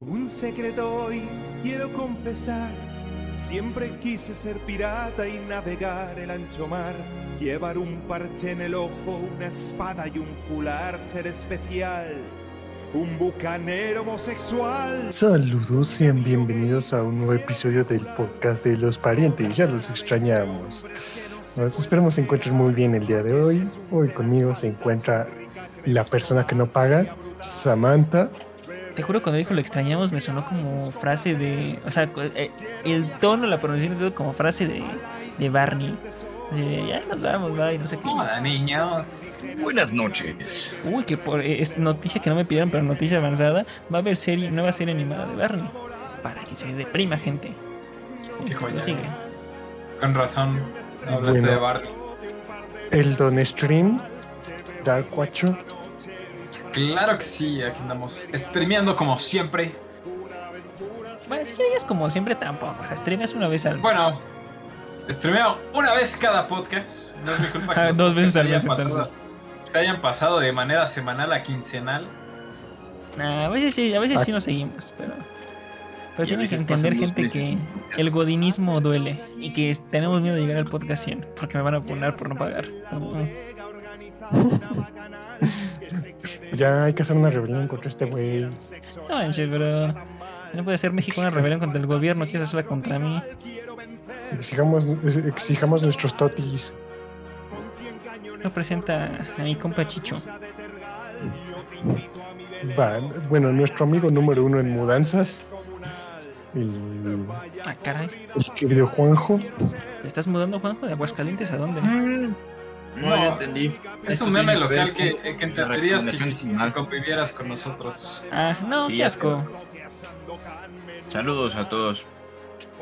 Un secreto hoy quiero confesar. Siempre quise ser pirata y navegar el ancho mar. Llevar un parche en el ojo, una espada y un fular, ser especial. Un bucanero homosexual. Saludos, sean bienvenidos a un nuevo episodio del podcast de los parientes. Ya los extrañamos. Nos esperamos se encuentren muy bien el día de hoy. Hoy conmigo se encuentra la persona que no paga, Samantha. Te juro, cuando dijo lo extrañamos, me sonó como frase de. O sea, eh, el tono, la pronunciación, todo como frase de, de Barney. De, ya nos vamos, va, y no sé qué. Hola, niños. Buenas noches. Uy, que por, es noticia que no me pidieron, pero noticia avanzada. Va a haber serie, nueva serie animada de Barney. Para que se deprima, gente. Qué joya. sigue. Con razón. Hablaste Bueno. de Barney. El Don Stream, Dark Watcher. Claro que sí, aquí andamos streameando como siempre. Bueno, es que digas como siempre tampoco. O sea, streameas una vez al mes. Bueno, streameo una vez cada podcast. No es mi culpa que Ah, dos veces al hayan mes, pasado- entonces. Se hayan pasado de manera semanal a quincenal. Nah, a veces sí, a veces Ah. sí nos seguimos, pero. Pero tienen que entender, gente, que el godinismo duele y que es- tenemos miedo de llegar al podcast 100 porque me van a poner por no pagar. Uh, Ya hay que hacer una rebelión contra este güey. No manches, pero. No puede ser México una rebelión contra el gobierno, quieres hacerla contra mí. Exijamos, exijamos nuestros totis. No presenta a mi compa Chicho. Va, bueno, nuestro amigo número uno en mudanzas. El, Ah, caray. el querido Juanjo. ¿Te estás mudando, Juanjo, de Aguascalientes a dónde? No, No, entendí. Es Esto un meme local que, con que entenderías si, si convivieras con nosotros. Ah, no, Sí, qué asco. Saludos a todos.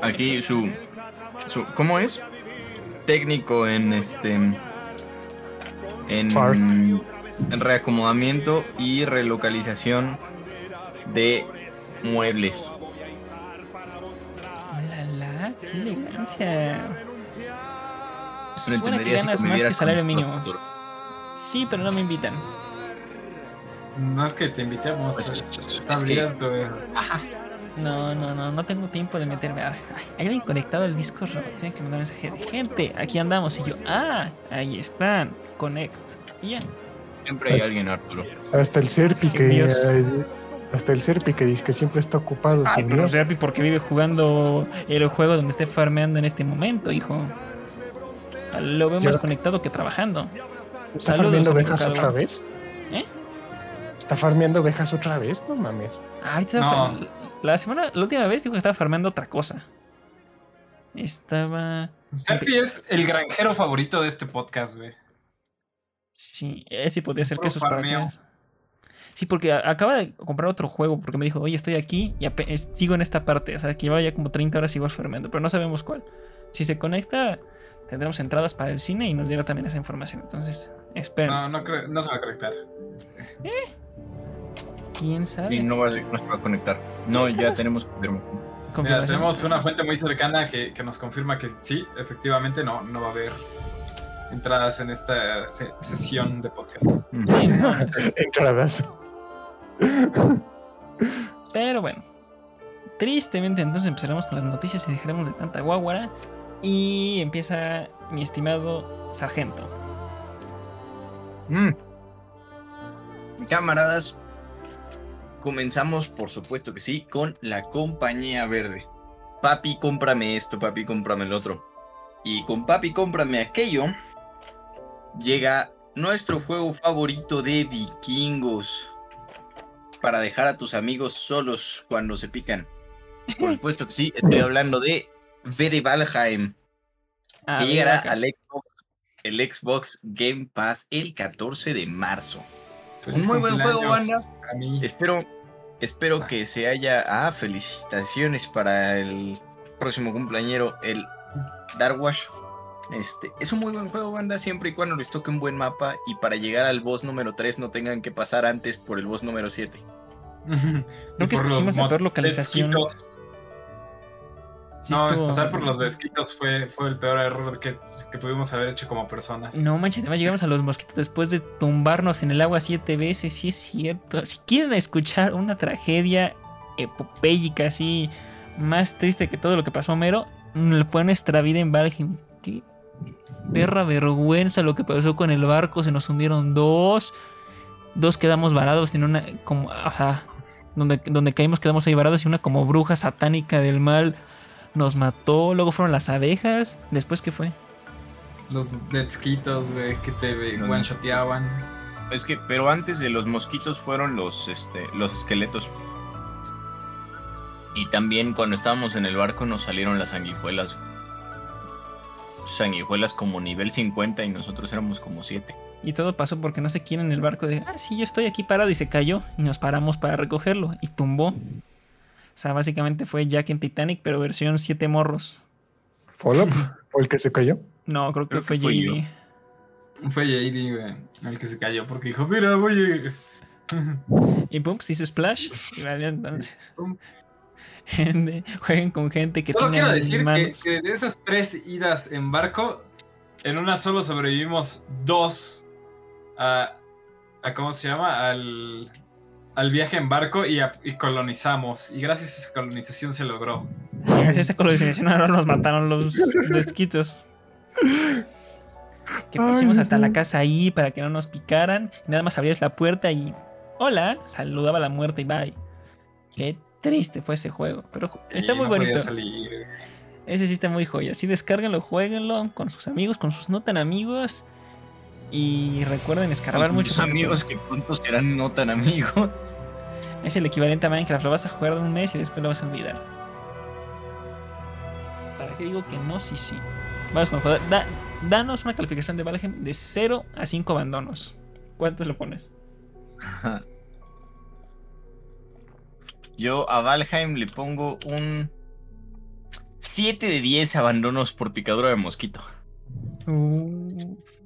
Aquí su, su ¿cómo es? Técnico en este en, Fart. en reacomodamiento y relocalización de muebles. Hola, la, qué elegancia. No Suena que entendería si ganas más que salario mínimo. Sí, pero no me invitan. No es que te invitemos, Pues, es- está es que- abierto. eh. No, no, no, no tengo tiempo de meterme. Ay, ay, hay alguien conectado al Discord. no, Tienen que mandar mensaje de gente. Aquí andamos. Y yo, ah, ahí están. Connect. Y ya. Siempre hay alguien Arturo. Hasta el Serpi que. Eh, hasta el Serpi que dice que siempre está ocupado. Ay, sin pero. Serpi, porque vive jugando el juego donde esté farmeando en este momento, hijo. Lo veo más conectado que trabajando. ¿Está saludos, farmeando ovejas Calvo. otra vez? ¿Eh? ¿Está farmeando ovejas otra vez? No mames. Ah, ahorita No. estaba far- La semana, la última vez dijo que estaba farmeando otra cosa. Estaba. Serpi es el granjero favorito de este podcast, güey. Sí, ese podría ser Puro que esos para farmeo. qué. Sí, porque acaba de comprar otro juego porque me dijo, oye, estoy aquí y sigo en esta parte. O sea, que lleva ya como 30 horas igual farmeando, pero no sabemos cuál. Si se conecta, tendremos entradas para el cine y nos llega también esa información. Entonces, esperen. No, no, creo- no se va a conectar. ¿Quién sabe? Y no, va a, no se va a conectar. No, ya tenemos confirmación. Mira, Confirmación. tenemos una fuente muy cercana que, que nos confirma que sí, efectivamente no, no va a haber entradas en esta se- sesión de podcast. Entradas. Pero bueno, tristemente entonces empezaremos con las noticias y dejaremos de tanta guaguara. Y empieza mi estimado sargento. Mm. Camaradas, comenzamos, por supuesto que sí, con la compañía verde. Papi, cómprame esto, papi, cómprame el otro. Y con papi, cómprame aquello, llega nuestro juego favorito de vikingos. Para dejar a tus amigos solos cuando se pican. Por supuesto que sí, estoy hablando de V de Valheim Ah, que llegará acá. al Xbox, el Xbox Game Pass el 14 de marzo. Feliz muy buen juego, cumpleaños A mí. Espero, espero que se haya. Ah, felicitaciones para el próximo cumpleañero, el Darwash. Este, es un muy buen juego, banda, siempre y cuando les toque un buen mapa y para llegar al boss número 3 no tengan que pasar antes por el boss número 7. Creo que escogimos la peor localización. Sí no, estuvo- pasar por los desquitos fue, fue el peor error que, que pudimos haber hecho como personas. No manches, además llegamos a los mosquitos después de tumbarnos en el agua siete veces, sí es cierto. Si quieren escuchar una tragedia epopéyica, así más triste que todo lo que pasó a Homero, mm, fue nuestra vida en Valheim. Qué perra vergüenza lo que pasó con el barco, se nos hundieron dos, dos quedamos varados en una, como, o sea, donde, donde caímos quedamos ahí varados y una como bruja satánica del mal nos mató, luego fueron las abejas, después qué fue. Los mosquitos, güey, que te No, one-shoteaban. Es que, pero antes de los mosquitos fueron los, este, los esqueletos. Y también cuando estábamos en el barco nos salieron las sanguijuelas. Sanguijuelas como nivel 50 y nosotros éramos como 7. Y todo pasó porque no sé quién en el barco de, ah, sí, yo estoy aquí parado y se cayó. Y nos paramos para recogerlo y tumbó. O sea, básicamente fue Jack en Titanic, pero versión 7 morros. Follow fue el que se cayó. No, creo que Creo que fue fue JD. Fue JD, güey, el que se cayó porque dijo, mira, voy a... Y pum, se hizo Splash. Y vale, entonces. Gente, Jueguen con gente que Solo quiero decir que de esas tres idas en barco, en una solo sobrevivimos dos a, a- ¿cómo se llama? Al, al viaje en barco y, a- y colonizamos. Y gracias a esa colonización se logró. Gracias a esa colonización ahora nos mataron los desquitos. Que Ay, pusimos hasta la casa ahí para que no nos picaran. Y nada más abrías la puerta y. Hola, saludaba a la muerte y bye. Qué triste fue ese juego. Pero está muy no podía bonito. salir. Ese sí está muy joya. Sí, descárguenlo, jueguenlo con sus amigos, con sus no tan amigos. Y recuerden escarbar mucho. Muchos amigos que pronto serán no tan amigos. Es el equivalente a Minecraft. Lo vas a jugar un mes y después lo vas a olvidar. ¿Para qué digo que no? Sí, sí. Vamos con el. Da- danos una calificación de Valheim de 0 a 5 abandonos. ¿Cuántos lo pones? Yo a Valheim le pongo un 7 de 10 abandonos por picadura de mosquito. Uf.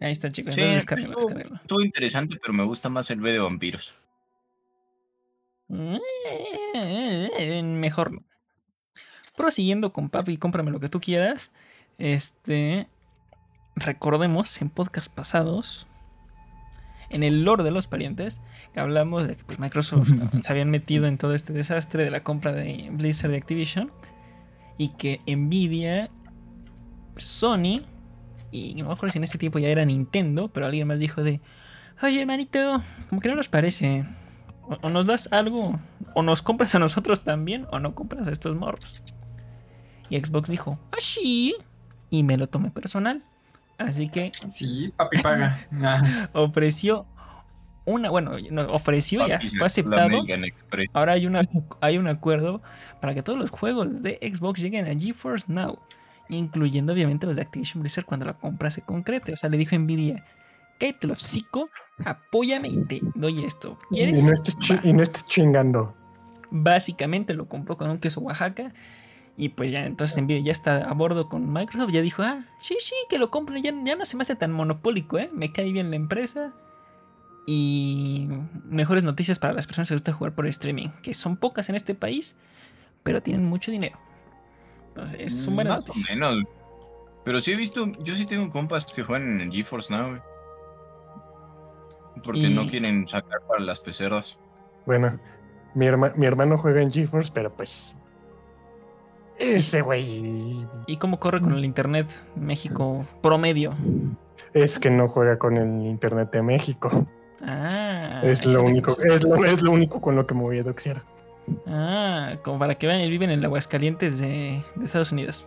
Ahí está, chicos. Sí, estuvo- interesante, pero me gusta más el B de vampiros. Eh, Mejor no. Prosiguiendo con papi, cómprame lo que tú quieras. Este. Recordemos en podcast pasados. En el lore de los parientes. Que hablamos de que pues, Microsoft se habían metido en todo este desastre de la compra de Blizzard de Activision. Y que Nvidia. Sony. Y no me acuerdo si en ese tiempo ya era Nintendo. Pero alguien más dijo de. Oye, hermanito. Como que no nos parece. O, o nos das algo, o nos compras a nosotros también, o no compras a estos morros. Y Xbox dijo, ah, sí. Y me lo tomé personal. Así que Sí, papi paga. Ofreció una, bueno, no, ofreció ya, Papi, fue aceptado. Ahora hay, una, hay un acuerdo para que todos los juegos de Xbox lleguen a GeForce Now, incluyendo obviamente los de Activision Blizzard cuando la compra se concrete. O sea, le dijo Nvidia, cállate los hocico, apóyame y te doy esto. ¿Quieres? Y no, estés chi- Va. y no estés chingando. Básicamente lo compró con un queso Oaxaca. Y pues ya entonces Nvidia ya está a bordo con Microsoft. Ya dijo, ah, sí, sí, que lo compren. Ya, ya no se me hace tan monopólico, ¿eh? Me cae bien la empresa. Y mejores noticias para las personas que les gusta jugar por streaming. Que son pocas en este país, pero tienen mucho dinero. Entonces, son buenas Más o menos. Pero sí he visto, yo sí tengo compas que juegan en GeForce Now, güey. Porque Y- no quieren sacar para las pecerdas. Bueno, mi, herma- mi hermano juega en GeForce, pero pues. Ese güey. ¿Y cómo corre con el internet México promedio? Es que no juega con el internet de México. Ah, es lo único, es lo, es lo único con lo que me voy a doxear. Ah, como para que vean, él vive en el Aguascalientes de, de Estados Unidos.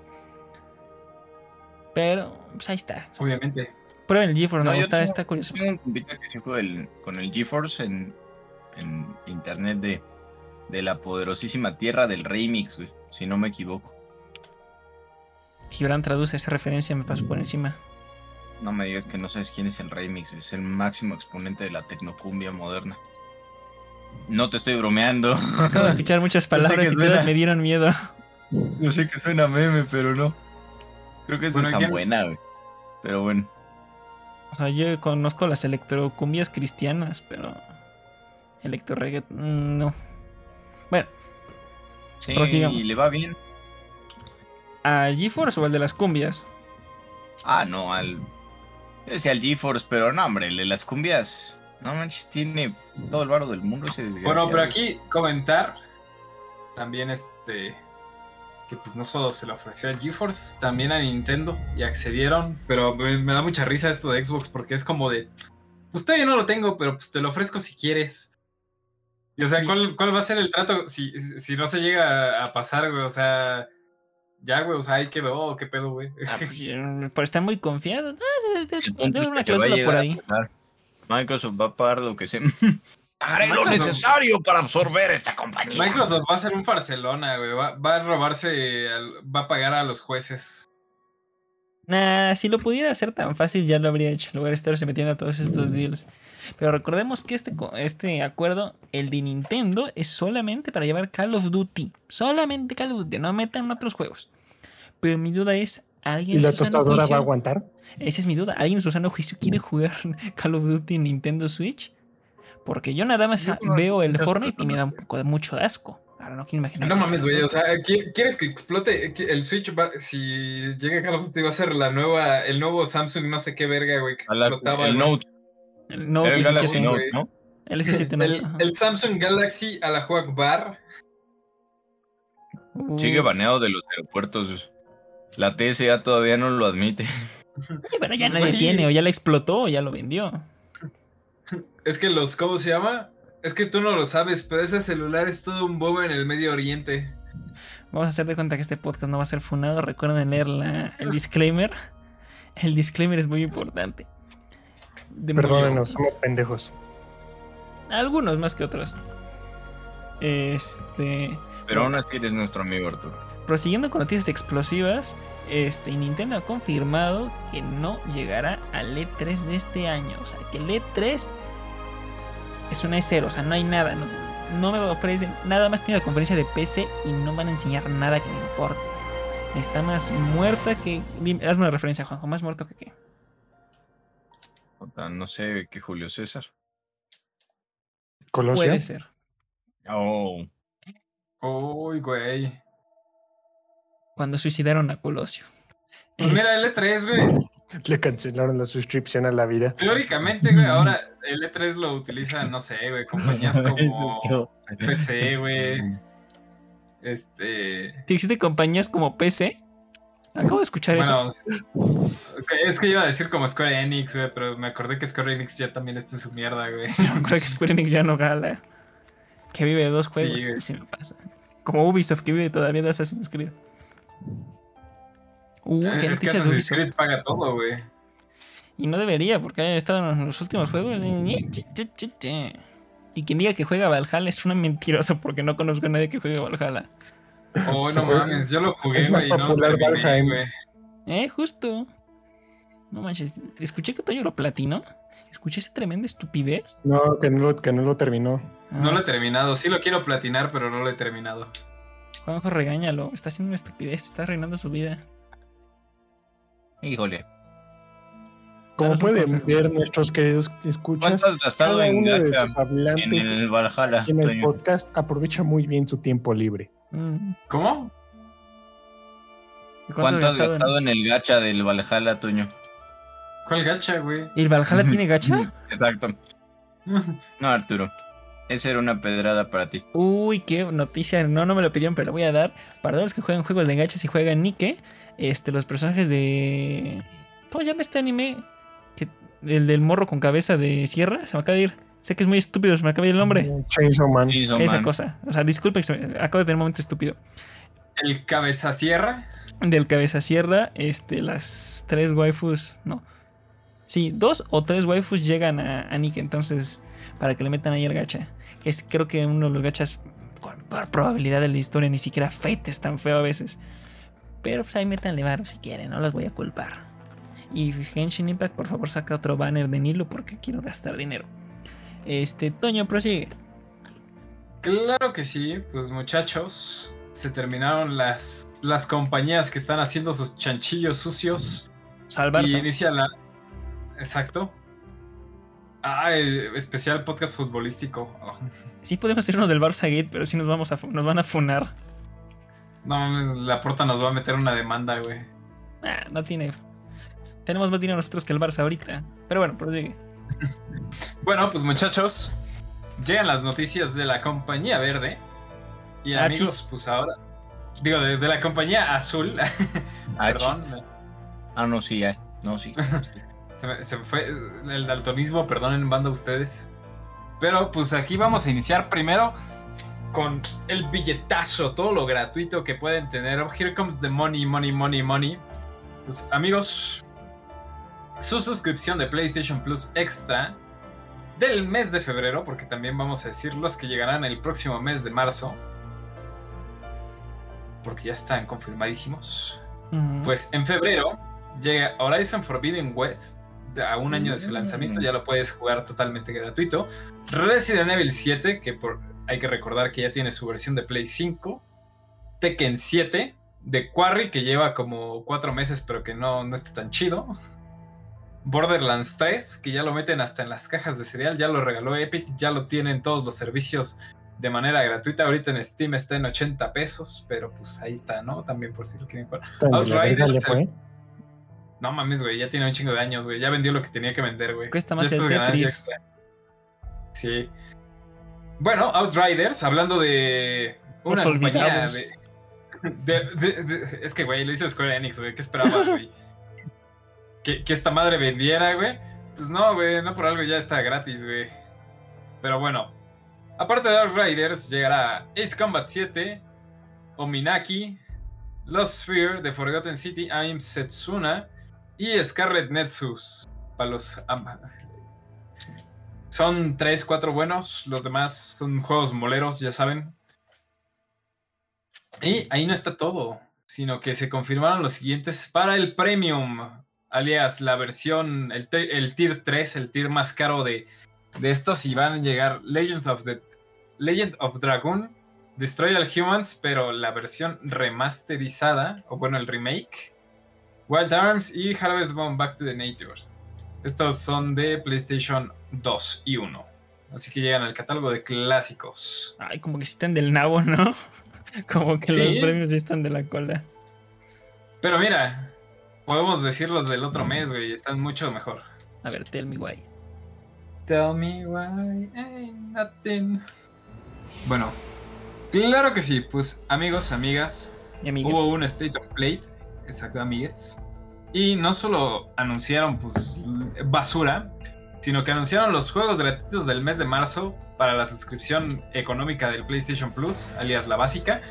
Pero, pues ahí está. obviamente. Prueben el GeForce, No, yo está, tengo- está curioso. Tengo un que sí juega el- con el GeForce en, en internet de, de la poderosísima tierra del remix, güey. Si no me equivoco. Gibran traduce esa referencia, me pasó por encima. No me digas que no sabes quién es el remix. Es el máximo exponente de la tecnocumbia moderna. No te estoy bromeando. Acabo de escuchar muchas palabras que y todas me dieron miedo. Yo sé que suena meme, pero no. Creo que es Bueno, esa ¿quién? buena, güey. Pero bueno. O sea, yo conozco las electrocumbias cristianas, pero. Electro reggaeton, no. Bueno, Sí, Prosigamos. y le va bien. ¿a GeForce o al de las cumbias? Ah, no, al. Ese al GeForce, pero no, hombre, el de las cumbias. No manches, tiene todo el barro del mundo ese desgraciado. Bueno, pero aquí comentar también este que pues no solo se le ofreció a GeForce, también a Nintendo y accedieron, pero me, me da mucha risa esto de Xbox porque es como de, pues todavía no lo tengo, pero pues te lo ofrezco si quieres. Y o sea, ¿cuál, cuál va a ser el trato si, si no se llega a pasar, güey? O sea, ya, güey, o sea, ahí quedó, ¿qué pedo, güey? Ah, pues, eh, por estar muy. Ah, es una cláusula por ahí. pasar. Microsoft va a pagar lo que sea. Haré lo necesario para absorber esta compañía. Microsoft va a ser un Barcelona, güey. Va, va a robarse, al- va a pagar a los jueces. Nah, si lo pudiera hacer tan fácil ya lo habría hecho en lugar de estarse metiendo a todos estos deals. Pero recordemos que este, este acuerdo, el de Nintendo, es solamente para llevar Call of Duty. Solamente Call of Duty, no metan otros juegos. Pero mi duda es, ¿alguien ¿Y la tostadora va a aguantar? Esa es mi duda. ¿Alguien en su sano juicio quiere jugar Call of Duty en Nintendo Switch? Porque yo nada más Yo veo el Fortnite y me da un poco de mucho asco. Ahora no quiero imaginar. No mames, güey. O sea, ¿qui- ¿quieres que explote el Switch? Va, si llega Call of Duty, va a ser la nueva, el nuevo Samsung, no sé qué verga, güey, que A la- explotaba. el. Note. El Note el Galaxy 17. Note, ¿no? El S7 no. El, Samsung Galaxy a la Juag Bar. Uh, Sigue baneado de los aeropuertos. La TSA todavía no lo admite. oye, pero ya Pues, nadie tiene, o ya la explotó, o ya lo vendió. Es que los, ¿cómo se llama? Es que tú no lo sabes, pero ese celular es todo un bobo en el Medio Oriente. Vamos a hacer de cuenta que este podcast no va a ser funado. Recuerden leer la- el disclaimer. El disclaimer es muy importante. De muy- Perdónenos, somos pendejos. Algunos más que otros. Este. Pero aún así eres nuestro amigo Arturo. Prosiguiendo con noticias explosivas, este Nintendo ha confirmado que no llegará al E3 de este año. O sea, que el E3 es una E0, o sea, no hay nada. No, no me ofrecen nada más. Tiene la conferencia de PC y no van a enseñar nada que me importe. Está más muerta que. Hazme una referencia, Juanjo. Más muerto que qué. No sé qué Julio César. Colosio. Puede ser. Oh. Uy, güey. Cuando suicidaron a Colosio. Pues mira, el E3, güey. Le cancelaron la suscripción a la vida. Teóricamente, güey, ahora el E3 lo utilizan, no sé, güey, compañías como PC, güey. Este. ¿Te hiciste compañías como PC? Acabo de escuchar eso. Bueno, ok, es que iba a decir como Square Enix, güey, pero me acordé que Square Enix ya también está en su mierda, güey. Creo que Square Enix ya no gala. Que vive de dos juegos. güey. Sí, me pasa. Como Ubisoft que vive todavía de Assassin's Creed. Uh, qué es que noticias Assassin's. Creed paga todo, güey. Y no debería, porque ha estado en los últimos juegos. Y quien diga que juega Valhalla es una mentirosa porque no conozco a nadie que juegue Valhalla. Oh, no mames, yo lo jugué, Es más güey, y no lo popular Valheim. güey. Eh, justo. No manches, escuché que Toño lo platinó. Escuché esa tremenda estupidez. No, que no lo, que no lo terminó. No Ah, lo he terminado, sí lo quiero platinar, pero no lo he terminado. Juanjo, regáñalo. Está haciendo una estupidez, está arruinando su vida. Híjole. Como Danos pueden consejo. ver nuestros queridos escuchas, ¿Cuánto has gastado cada en uno de sus en hablantes el Valhalla? en el podcast aprovecha muy bien su tiempo libre. Mm, ¿Cómo? ¿y ¿Cuánto has gastado en- gastado en el gacha del Valhalla, Toño? ¿Cuál gacha, güey? ¿Y el Valhalla tiene gacha? Exacto. No, Arturo. Esa era una pedrada para ti. Uy, qué noticia. No, no me lo pidieron, pero lo voy a dar. Para todos los que juegan juegos de gachas y juegan Nike, este, los personajes de. ¿Cómo se llama este anime? Que, el del morro con cabeza de sierra. Se me acaba de ir. Sé que es muy estúpido, se me acaba de ir el nombre. Chainsaw Man. Esa man. cosa. O sea, disculpe que se me- acabo de tener un momento estúpido. El cabeza sierra. Del cabeza sierra, este, las tres waifus. No. Sí, dos o tres waifus llegan a, a Nike, entonces. Para que le metan ahí el gacha. Que es creo que uno de los gachas. Con por probabilidad de la historia, ni siquiera Fate es tan feo a veces. Pero pues ahí métanle varo si quieren, no los voy a culpar. Y Genshin Impact, por favor, saca otro banner de Nilo porque quiero gastar dinero. Este, Toño, prosigue. Claro que sí, pues muchachos, se terminaron las, las compañías que están haciendo sus chanchillos sucios Salvar. y inicia la... Exacto. Ah, el especial podcast futbolístico. Oh, Sí podemos hacer uno del Barça Gate, pero sí nos, vamos a, nos van a funar. no mames, la porta nos va a meter una demanda, güey. Ah, no tiene. Tenemos más dinero nosotros que el Barça ahorita. Pero bueno, prosigue. Bueno, pues muchachos, llegan las noticias de la compañía verde. Y Ah, amigos, chis. pues ahora. Digo, de, de la compañía azul. Ah, Perdón. Ah, no, sí, ya. No, sí. Se me, se me fue el daltonismo, perdonen, banda ustedes. Pero pues aquí vamos a iniciar primero con el billetazo, todo lo gratuito que pueden tener. Oh, Here comes the money, money, money, money. Pues amigos, su suscripción de PlayStation Plus Extra del mes de febrero, porque también vamos a decir los que llegarán el próximo mes de marzo, porque ya están confirmadísimos. Ujú. Pues en febrero llega Horizon Forbidden West. A un año de su lanzamiento ya lo puedes jugar totalmente gratuito. Resident Evil 7, que por, hay que recordar que ya tiene su versión de Play 5. Tekken 7, de Quarry, que lleva como 4 meses, pero que no, no está tan chido. Borderlands 3, que ya lo meten hasta en las cajas de cereal, ya lo regaló Epic, ya lo tienen todos los servicios de manera gratuita. Ahorita en Steam está en 80 pesos, pero pues ahí está, ¿no? También por si lo quieren jugar. Outriders. No mames, güey, ya tiene un chingo de años, güey. Ya vendió lo que tenía que vender, güey. Cuesta más el Tetris. Sí. Bueno, Outriders, hablando de una compañía olvidados. de, de- de- de- Es que, güey, lo hizo Square Enix, güey. ¿Qué esperabas, güey? que, que esta madre vendiera, güey. Pues no, güey, no por algo ya está gratis, güey. Pero bueno. Aparte de Outriders, llegará Ace Combat 7, Ominaki, Lost Sphere, The Forgotten City, I'm Setsuna y Scarlet Nexus. Para los. am- Son 3, 4 buenos. Los demás son juegos moleros, ya saben. Y ahí no está todo. Sino que se confirmaron los siguientes para el Premium. Alias la versión. El Tier 3, el tier más caro de, de estos. Y van a llegar Legends of the. Legend of Dragon. Destroy All Humans, pero la versión remasterizada, o bueno, el remake. Wild Arms y Harvest Moon Back to the Nature. Estos son de PlayStation 2 y 1. Así que llegan al catálogo de clásicos. Ay, como que están del nabo, ¿no? Como que Sí. los premios están de la cola. Pero mira, podemos decir los del otro mes, güey. Están mucho mejor. A ver, tell me why. Tell me why ain't nothing. Bueno, claro que sí. Pues amigos, amigas, Y. Hubo un State of Play, exacto, amigues. Y no solo anunciaron pues basura, sino que anunciaron los juegos gratuitos del mes de marzo para la suscripción económica del PlayStation Plus, alias la básica.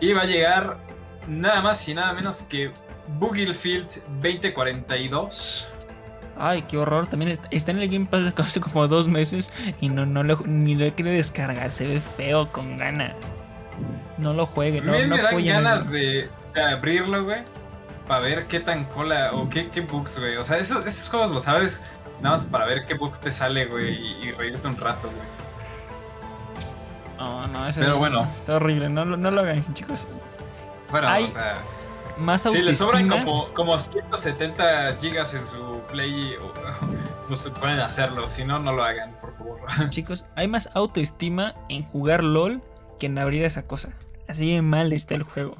Y va a llegar nada más y nada menos que Battlefield 2042. Ay, qué horror. También est- está en el Game Pass hace como dos meses y no, no lo, ni lo quiere descargar. Se ve feo con ganas. No lo juegue, no, mí no me dan ganas de abrirlo, güey. Para ver qué tan cola o qué, qué bugs, güey. O sea, esos, esos juegos los sabes nada más para ver qué bug te sale, güey. Y, y reírte un rato, güey. No, no, ese Pero no, bueno. Está horrible. No, lo- no lo hagan, chicos. Bueno, Ay, o sea, Más si le sobran autoestima. como, como 170 gigas en su Play, pues pueden hacerlo. Si no, no lo hagan, por favor. Chicos, hay más autoestima en jugar LOL que en abrir esa cosa. Así de mal está el juego.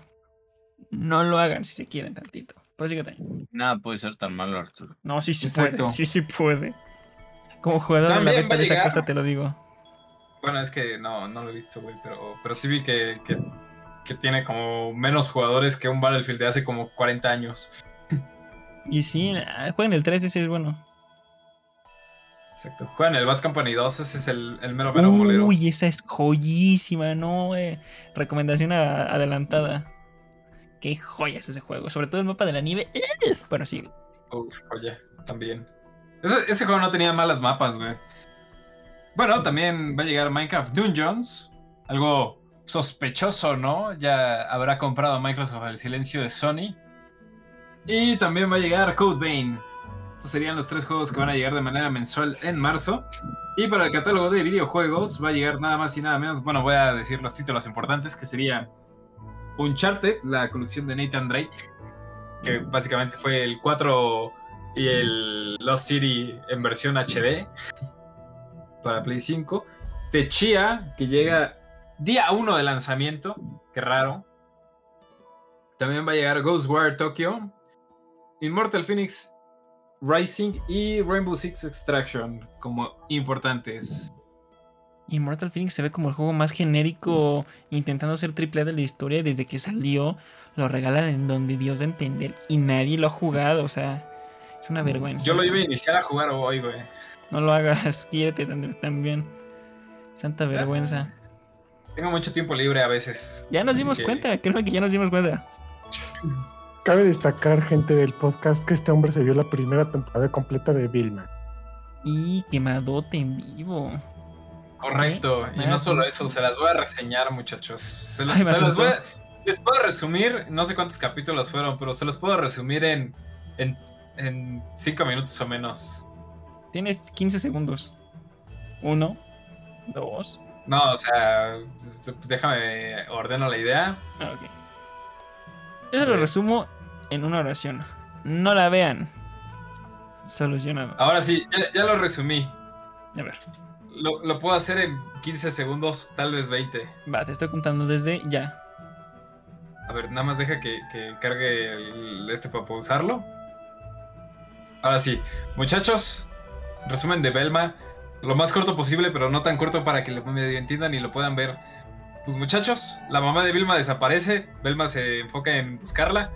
No lo hagan si se quieren tantito. Pues síguete. Nada puede ser tan malo, Arturo. No, sí, sí Exacto. puede. Sí, sí puede. Como jugador de la También beta va a de esa llegar- cosa te lo digo. Bueno, es que no, no lo he visto, güey. Pero, pero sí vi que, que, que tiene como menos jugadores que un Battlefield de hace como 40 años. Y sí, ah, jueguen el 3, ese es bueno. Exacto. Juegan el Bad Company 2, ese es el, el mero mero molero. Uy, esa es joyísima, ¿no? eh. Recomendación a- adelantada. Qué joya es ese juego. Sobre todo el mapa de la nieve. Bueno, sí. Uf, oye, también. Ese, juego no tenía malas mapas, güey. Bueno, también va a llegar Minecraft Dungeons. Algo sospechoso, ¿no? Ya habrá comprado Microsoft el silencio de Sony. Y también va a llegar Code Vein. Estos serían los tres juegos que van a llegar de manera mensual en marzo. Y para el catálogo de videojuegos va a llegar nada más y nada menos. Bueno, voy a decir los títulos importantes que sería Uncharted, la colección de Nathan Drake, que básicamente fue el 4 y el Lost City en versión HD para Play 5. Techia, que llega día 1 de lanzamiento, qué raro. También va a llegar Ghostwire Tokyo, Immortal Phoenix Rising y Rainbow Six Extraction como importantes. Immortal Phoenix se ve como el juego más genérico intentando ser triple A de la historia desde que salió lo regalan en donde Dios de entender y nadie lo ha jugado, o sea, es una vergüenza. Yo lo iba a iniciar a jugar hoy, güey. No lo hagas, tam- también. Santa vergüenza. Tengo mucho tiempo libre a veces. Ya nos dimos que- cuenta, creo que ya nos dimos cuenta. Cabe destacar, gente del podcast, que este hombre se vio la primera temporada completa de Vilma. Y quemadote en vivo. Correcto. Y Ah, no solo pues eso, se las voy a reseñar, muchachos. Se, las- Ay, me se las asustó. voy a- les puedo resumir, no sé cuántos capítulos fueron, pero se los puedo resumir en, en, en cinco minutos o menos. Tienes 15 segundos. Uno, dos. No, o sea, déjame ordeno la idea. Ah, ok. Yo se lo resumo en una oración. No la vean. Solucionado. Ahora sí, ya, ya lo resumí. A ver. Lo, lo puedo hacer en 15 segundos, tal vez 20. Va, te estoy contando desde ya. A ver, nada más deja que, que cargue el- este para usarlo. Ahora sí, muchachos, resumen de Belma. Lo más corto posible, pero no tan corto para que lo medio entiendan y lo puedan ver. Pues muchachos, la mamá de Vilma desaparece. Belma se enfoca en buscarla.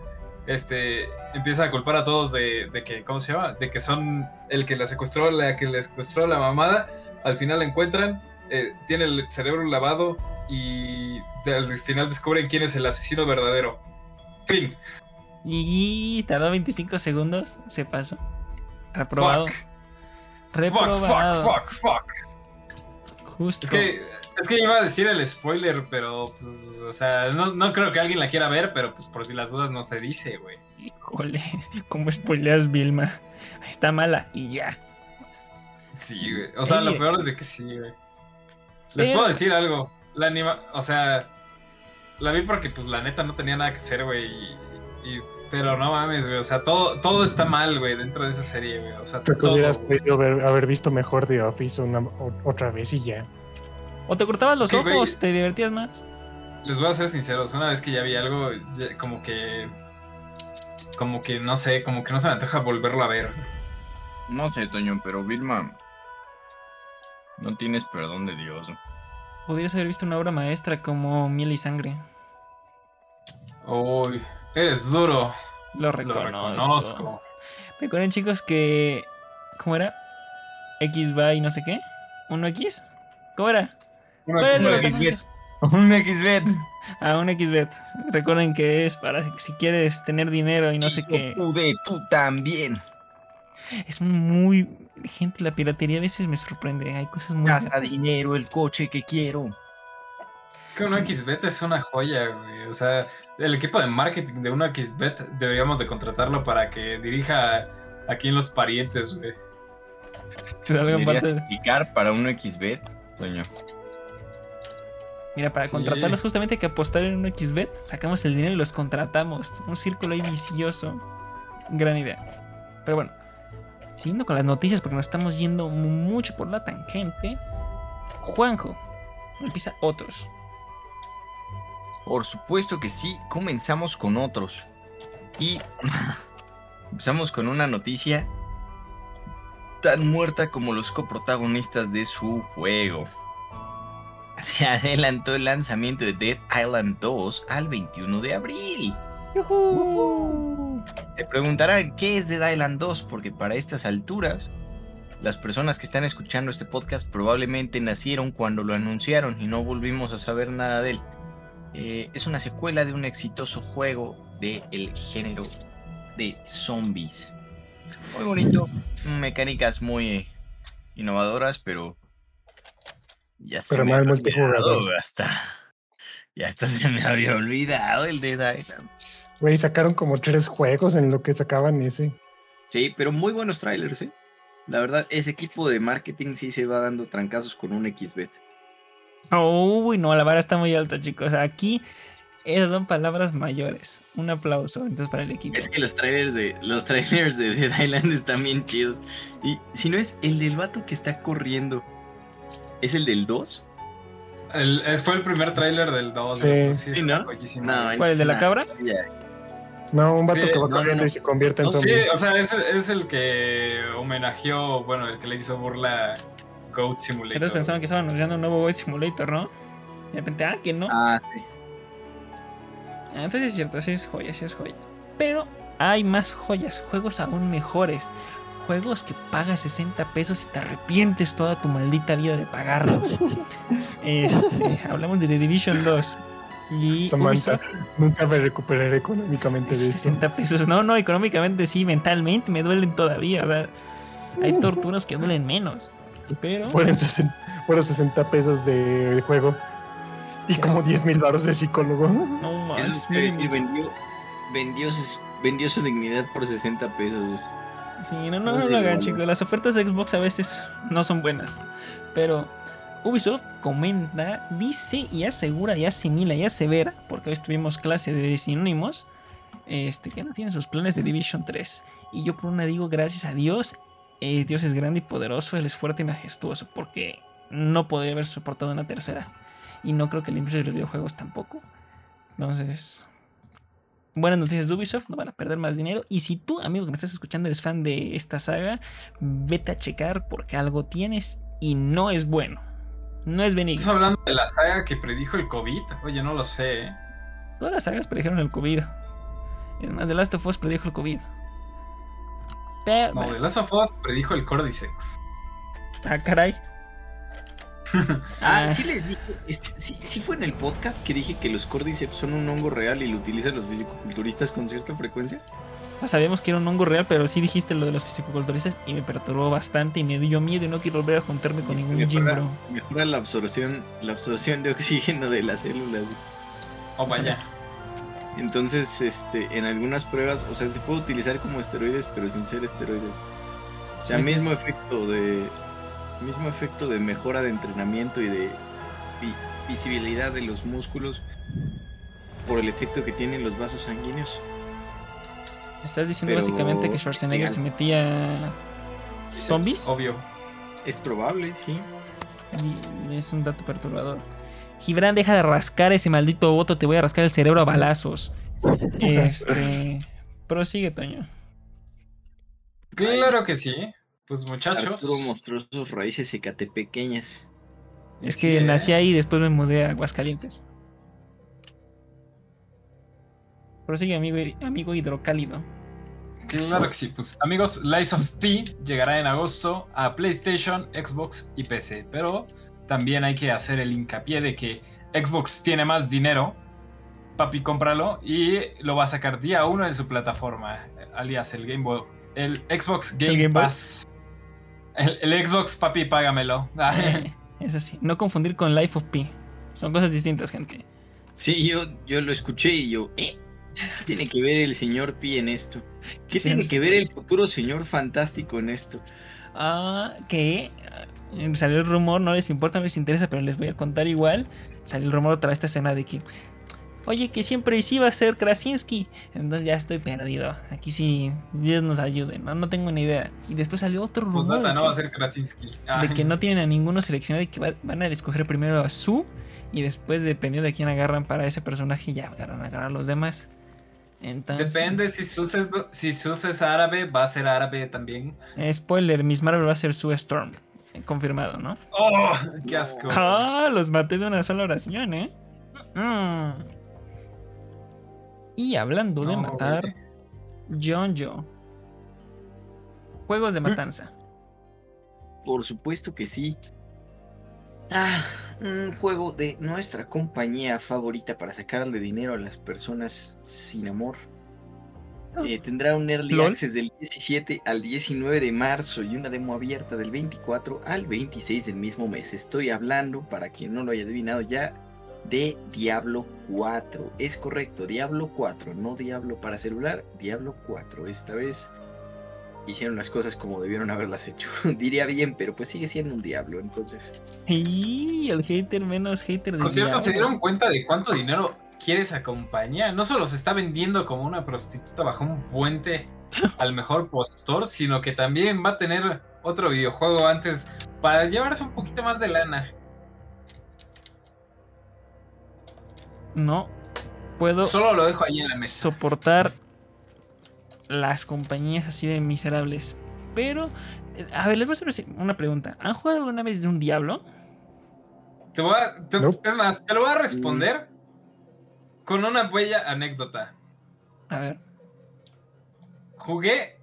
Este empieza a culpar a todos de, de que, ¿cómo se llama? De que son el que la secuestró, la que le secuestró la mamada. Al final la encuentran. eh, tiene el cerebro lavado y al final descubren quién es el asesino verdadero. Fin. Y tardó 25 segundos. Se pasó. Reprobado. Fuck. Reprobado. Fuck, fuck, fuck, fuck. Justo. Es que, es que iba a decir el spoiler, pero pues, o sea, no, no creo que alguien la quiera ver, pero pues por si las dudas no se dice, güey. Híjole, ¿cómo spoileas Vilma? Está mala y ya. Sí, güey. O sea, Ey. lo peor es de que sí, güey. Les puedo decir algo. La anima, o sea, la vi porque pues la neta no tenía nada que hacer, güey. Y, y- pero no mames, güey. O sea, todo, todo está mal, güey, dentro de esa serie, güey. O sea, Creo que todo, hubieras güey. podido ver- haber visto mejor The Office una- o- otra vez y ya. O te cortabas los Sí, güey. ojos, te divertías más. Les voy a ser sinceros, una vez que ya vi algo, ya como que. Como que no sé, como que no se me antoja volverlo a ver. No sé, Toño, pero Vilma. No tienes perdón de Dios. Podrías haber visto una obra maestra como Miel y Sangre. Uy, eres duro. Lo Lo reconozco. Recuerden, chicos, que. ¿Cómo era? X va y no sé qué. ¿Uno X? ¿Cómo era? Uno ¿Cuál es que de me los dice- anuncios? Un XBet. Ah, un XBet. Recuerden que es para si quieres tener dinero y no sé qué. Pude, tú también. Es muy. Gente, la piratería a veces me sorprende. Hay cosas muy. Casa, raras. dinero, el coche que quiero. Es que 1xBet es una joya, güey. O sea, el equipo de marketing de 1xBet deberíamos de contratarlo para que dirija aquí en los parientes, güey. Salgan ¿Deberías parte- explicar para un XBet, Toño? Mira, para Sí. contratarlos justamente hay que apostar en un XBet, sacamos el dinero y los contratamos. Un círculo ahí vicioso. Gran idea. Pero bueno, siguiendo con las noticias porque nos estamos yendo mucho por la tangente. Juanjo, empieza otros. Por supuesto que sí, comenzamos con otros. Y empezamos con una noticia tan muerta como los coprotagonistas de su juego. Se adelantó el lanzamiento de Dead Island 2 al 21 de abril. ¡Yujú! Te preguntarán qué es Dead Island 2, porque para estas alturas, las personas que están escuchando este podcast probablemente nacieron cuando lo anunciaron y no volvimos a saber nada de él. Eh, es una secuela de un exitoso juego del género de zombies. Muy bonito, mecánicas muy innovadoras, pero ya se Pero me había multijugador. hasta ya hasta se me había olvidado el Dead Island. Güey, sacaron como tres juegos en lo que sacaban ese. Sí, pero muy buenos trailers, ¿eh? La verdad, ese equipo de marketing sí se va dando trancazos con un XBet. Uy, no, la vara está muy alta, chicos. Aquí esas son palabras mayores. Un aplauso entonces para el equipo. Es que los trailers de los trailers de Dead Island están bien chidos. Y si no es el del vato que está corriendo, ¿es el del 2? El- fue el primer tráiler del 2. Sí. Sí, ¿no? joyísimo. No, ¿Cuál, el de la cabra? joya. No, un vato Sí, que va no, corriendo no. y se convierte en No, zombie. Sí, o sea, es, es el que homenajeó, bueno, el que le hizo burla a Goat Simulator. Ustedes pensaban que estaban anunciando un nuevo Goat Simulator, ¿no? Y de repente, ah, que no. Ah, sí. Ah, Entonces es cierto, sí es joya, sí es joya. Pero hay más joyas, juegos aún mejores. Juegos que pagas 60 pesos y te arrepientes toda tu maldita vida de pagarlos. Este, hablamos de The Division 2. Y Samantha, Ubisoft, nunca me recuperaré económicamente de esos esto. 60 pesos. No, no, económicamente sí, mentalmente me duelen todavía. sea, hay torturas que duelen menos. Pero Fueron 60, fueron 60 pesos de juego y Ya como sé. 10 mil baros de psicólogo. no Es que decir, vendió, vendió, su dignidad por 60 pesos. Sí, no, no, No no lo hagan, chicos. Las ofertas de Xbox a veces no son buenas. Pero Ubisoft comenta, dice y asegura y asimila y asevera, porque hoy tuvimos clase de sinónimos, este, que no tienen sus planes de Division 3. Y yo por una digo, gracias a Dios, Dios es grande y poderoso, Él es fuerte y majestuoso, porque no podría haber soportado una tercera. Y no creo que la industria de los videojuegos tampoco. Entonces, buenas noticias de Ubisoft, no van a perder más dinero. Y si tú, amigo que me estás escuchando, eres fan de esta saga, vete a checar porque algo tienes y no es bueno. No es benigno. ¿Estás hablando de la saga que predijo el COVID? Oye, no lo sé. ¿eh? Todas las sagas predijeron el COVID. Es más, The Last of Us predijo el COVID. Pero, No, The Last of Us predijo el Cordyceps. ah, caray. Ah, Ah. sí les dije, este, sí, sí fue en el podcast que dije que los Cordyceps son un hongo real y lo utilizan los fisicoculturistas con cierta frecuencia. No sabíamos que era un hongo real, pero sí dijiste lo de los fisicoculturistas y me perturbó bastante y me dio miedo y no quiero volver a juntarme con ningún gym, Mejora, bro. mejora la absorción, la absorción de oxígeno de las células. Oh, O sea, vaya. Entonces, este, en algunas pruebas, o sea, se puede utilizar como esteroides, pero sin ser esteroides. O sea, sí, mismo sí. efecto de mismo efecto de mejora de entrenamiento y de vi- visibilidad de los músculos por el efecto que tienen los vasos sanguíneos. Estás diciendo Pero básicamente que Schwarzenegger se metía zombies. Obvio. Es probable, sí. Y es un dato perturbador. Gibran, deja de rascar ese maldito voto, te voy a rascar el cerebro a balazos. Este. Prosigue, Toño. Claro que sí. Pues muchachos. Arturo mostró sus raíces ecatepequeñas. Es que ¿eh? nací ahí y después me mudé a Aguascalientes. Prosigue, amigo, amigo hidrocálido. Claro que sí, pues amigos, Lies of P llegará en agosto a PlayStation, Xbox y PC, pero también hay que hacer el hincapié de que Xbox tiene más dinero, papi cómpralo y lo va a sacar día uno en su plataforma, alias el Game Boy, el Xbox Game? Pass. El, el Xbox, papi, págamelo. Eh, Eso sí, no confundir con Life of Pi. Son cosas distintas, gente. Sí, yo, yo lo escuché y yo, ¿eh? ¿Qué tiene que ver el señor Pi en esto? ¿Qué Sí, tiene que ver el futuro señor fantástico en esto? Ah, que eh, salió el rumor, no les importa, no les interesa, pero les voy a contar igual. Salió el rumor otra vez esta escena de que, oye, que siempre sí iba a ser Krasinski. Entonces ya estoy perdido. Aquí sí, Dios nos ayude, no, no tengo ni idea. Y después salió otro rumor Postdata, de, no que, va a ser Krasinski. de que no tienen a ninguno seleccionado y que va- van a escoger primero a Su. Y después, dependiendo de quién agarran para ese personaje, ya agarran a agarrar a los demás. Entonces, Depende, si Sus, es, si Sus es árabe, va a ser árabe también. eh, Spoiler, Miss Marvel va a ser Sue Storm. Eh, Confirmado, ¿no? ¡Oh! ¡Qué asco! Ah, los maté de una sola oración, ¿eh? Mm. Y hablando de matar, güey. John Joe. Juegos de matanza. Por supuesto que sí. Ah, un juego de nuestra compañía favorita para sacarle dinero a las personas sin amor. Eh, tendrá un Early ¿Lol? Access del 17 al 19 de marzo y una demo abierta del 24 al 26 del mismo mes. Estoy hablando, para quien no lo haya adivinado ya, de Diablo 4. Es correcto, Diablo 4, no Diablo para celular, Diablo 4. Esta vez hicieron las cosas como debieron haberlas hecho. Diría bien, pero pues sigue siendo un Diablo, entonces. Y el hater menos hater de Por cierto, ¿se dieron cuenta de cuánto dinero quiere esa compañía? No solo se está vendiendo como una prostituta bajo un puente al mejor postor, sino que también va a tener otro videojuego antes para llevarse un poquito más de lana. No puedo Solo lo dejo ahí en la mesa. soportar las compañías así de miserables. Pero, eh, a ver, les voy a hacer una pregunta. ¿Han jugado alguna vez de un diablo? Te voy a, te- Nope. Es más, te lo voy a responder con una bella anécdota. A ver. Jugué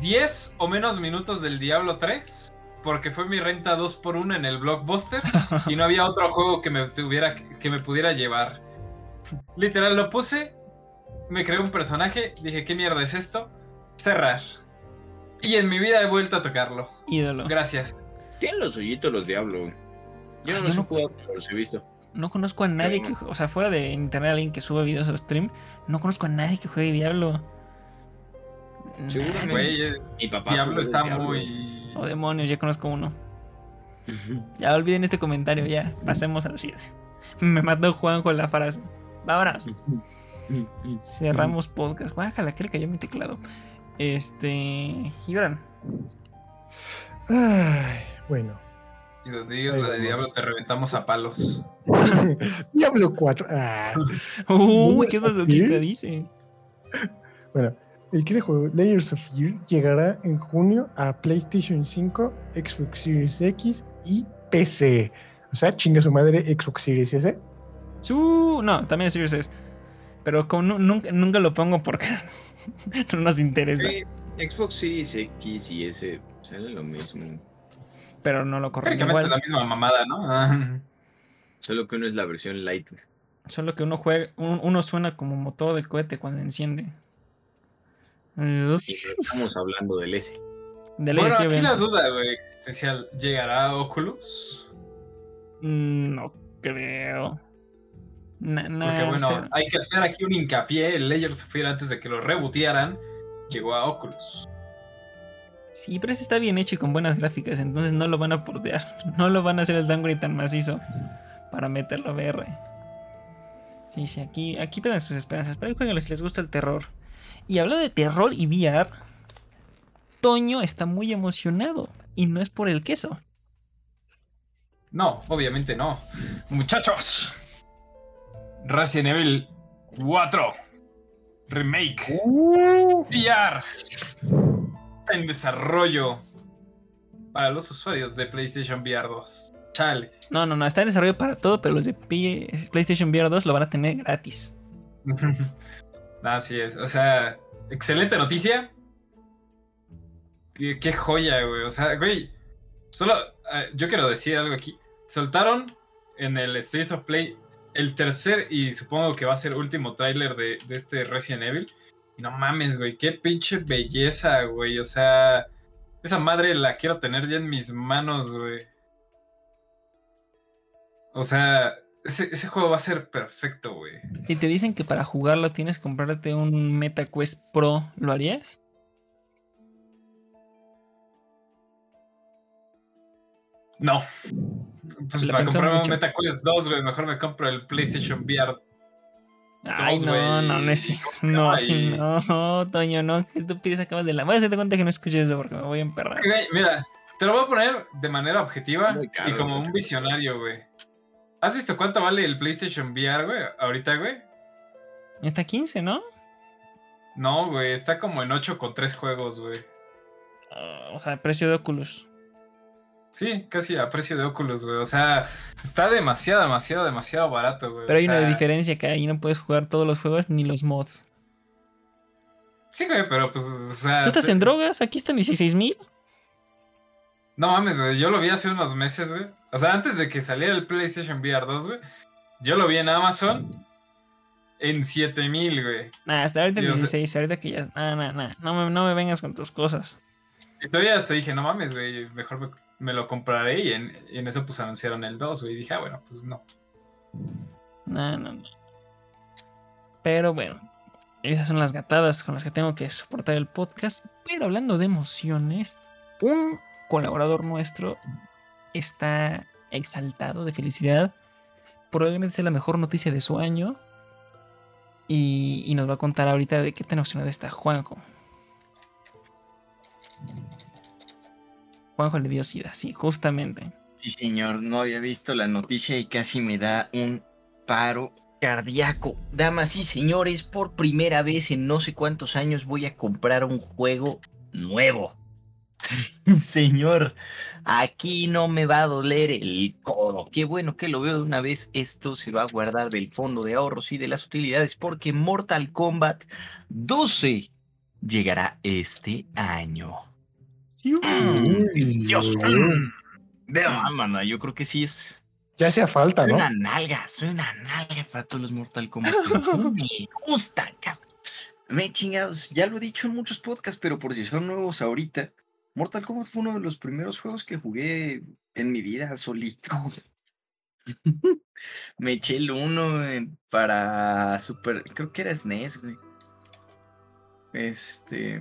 10 o menos minutos del Diablo 3 porque fue mi renta 2x1 en el Blockbuster y no había otro juego que me tuviera que me pudiera llevar. Literal lo puse, me creé un personaje, dije, ¿qué mierda es esto? Cerrar. Y en mi vida he vuelto a tocarlo. Ídolo. Gracias. Tienen los hoyitos los diablos. Yo Ay, no los he no- jugado, pero los he visto. No conozco a nadie Pero- que, o sea, fuera de internet alguien que sube videos a stream, no conozco a nadie que juegue Diablo. Seguro, es- Mi papá Diablo está Diablo. muy... Oh, demonios, ya conozco uno. Ya olviden este comentario, ya. Pasemos al siguiente. Me mató Juanjo en la frase. Vámonos. Cerramos podcast. Guájala, que le cayó mi teclado. Este. Gibran. Ay, bueno. Y donde digas la de. Diablo te reventamos a palos. Diablo 4. Ah. Uy, qué ¿Layers of masoquista Fear? dice. Bueno, el que juego Layers of Fear llegará en junio a PlayStation 5, Xbox Series X y PC. O sea, chinga su madre Xbox Series S. Su. No, también es Series S. Pero como nu- nunca, nunca lo pongo porque no nos interesa. Sí, Xbox Series X y S sale lo mismo. Pero no lo corren Técnicamente es igual. la misma mamada, ¿no? Ah. Solo que uno es la versión light. Solo que uno juega. un- uno suena como motor de cohete cuando enciende. No estamos hablando del S. de ley Bueno, sí, aquí la duda, güey, existencial. ¿Llegará a Oculus? Mm, No creo. Na- na- Porque bueno, hay que hacer aquí un hincapié. El of Fear antes de que lo rebotearan, llegó a Oculus. Sí, pero ese está bien hecho y con buenas gráficas, entonces no lo van a portear. No lo van a hacer el downgrade tan macizo para meterlo a VR. Sí, sí, aquí, aquí pedan sus esperanzas. Pero jueguenlo si les gusta el terror. Y hablando de terror y VR, Toño está muy emocionado. Y no es por el queso. No, obviamente no. Muchachos, Resident Evil 4 Remake Uh, VR está en desarrollo para los usuarios de PlayStation VR 2. Chale. No, no, no, está en desarrollo para todo, pero los de PlayStation VR 2 lo van a tener gratis. Así es, o sea, excelente noticia. Qué, qué joya, güey. O sea, güey, solo eh, yo quiero decir algo aquí. Soltaron en el Streets of Play el tercer y supongo que va a ser último tráiler de, de este Resident Evil. Y no mames, güey, qué pinche belleza, güey. O sea, esa madre la quiero tener ya en mis manos, güey. O sea, ese, ese juego va a ser perfecto, güey. Si te dicen que para jugarlo tienes que comprarte un MetaQuest Pro, ¿lo harías? No. Pues para comprarme un mucho. MetaQuest 2, güey, mejor me compro el PlayStation VR. Ay, no, no, no es y- ¿cómo se No, Y- no, Toño, no. Qué estupidez acabas de la. Voy a hacerte cuenta que no escuches eso porque me voy a emperrar. Güey, mira, te lo voy a poner de manera objetiva caro, y como un visionario, güey. ¿Has visto cuánto vale el PlayStation VR, güey? Ahorita, güey. Está 15, ¿no? No, güey, está como en 8 con 3 juegos, güey. Ah, o sea, precio de Oculus. Sí, casi a precio de Oculus, güey. O sea, está demasiado, demasiado, demasiado barato, güey. Pero O hay una diferencia que ahí no puedes jugar todos los juegos ni los mods. Sí, güey, pero pues, o sea. ¿Tú estás te- en drogas? Aquí están 16 mil. No mames, güey. Yo lo vi hace unos meses, güey. O sea, antes de que saliera el PlayStation VR 2, güey. Yo lo vi en Amazon en 7000, güey. Nah, hasta ahorita en Dios, 16, ahorita que ya. Nah, nah, nah. No me, no me vengas con tus cosas. Y todavía hasta dije, no mames, güey. Mejor me, me lo compraré. Y en, en eso, pues anunciaron el 2, güey. Y dije, ah, bueno, pues no. No, no, no. Pero bueno, esas son las gatadas con las que tengo que soportar el podcast. Pero hablando de emociones, un colaborador nuestro está exaltado de felicidad. Probablemente sea la mejor noticia de su año. Y, y nos va a contar ahorita de qué tan emocionado está Juanjo. Juanjo le dio sida, sí, justamente. Sí, señor, no había visto la noticia y casi me da un paro cardíaco. Damas y señores, por primera vez en no sé cuántos años voy a comprar un juego nuevo. Señor, aquí no me va a doler el codo. Qué bueno que lo veo de una vez. Esto se va a guardar del fondo de ahorros y de las utilidades porque Mortal Kombat 12 llegará este año. Dios. Mano, yo creo que sí es. Ya hacía falta, Soy ¿no? una nalga, soy una nalga para todos los Mortal Kombat. Me gustan, cabrón. Me he chingados, ya lo he dicho en muchos podcasts, pero por si son nuevos ahorita, Mortal Kombat fue uno de los primeros juegos que jugué en mi vida solito. Me eché el uno en- para Super, creo que era SNES, güey. Este,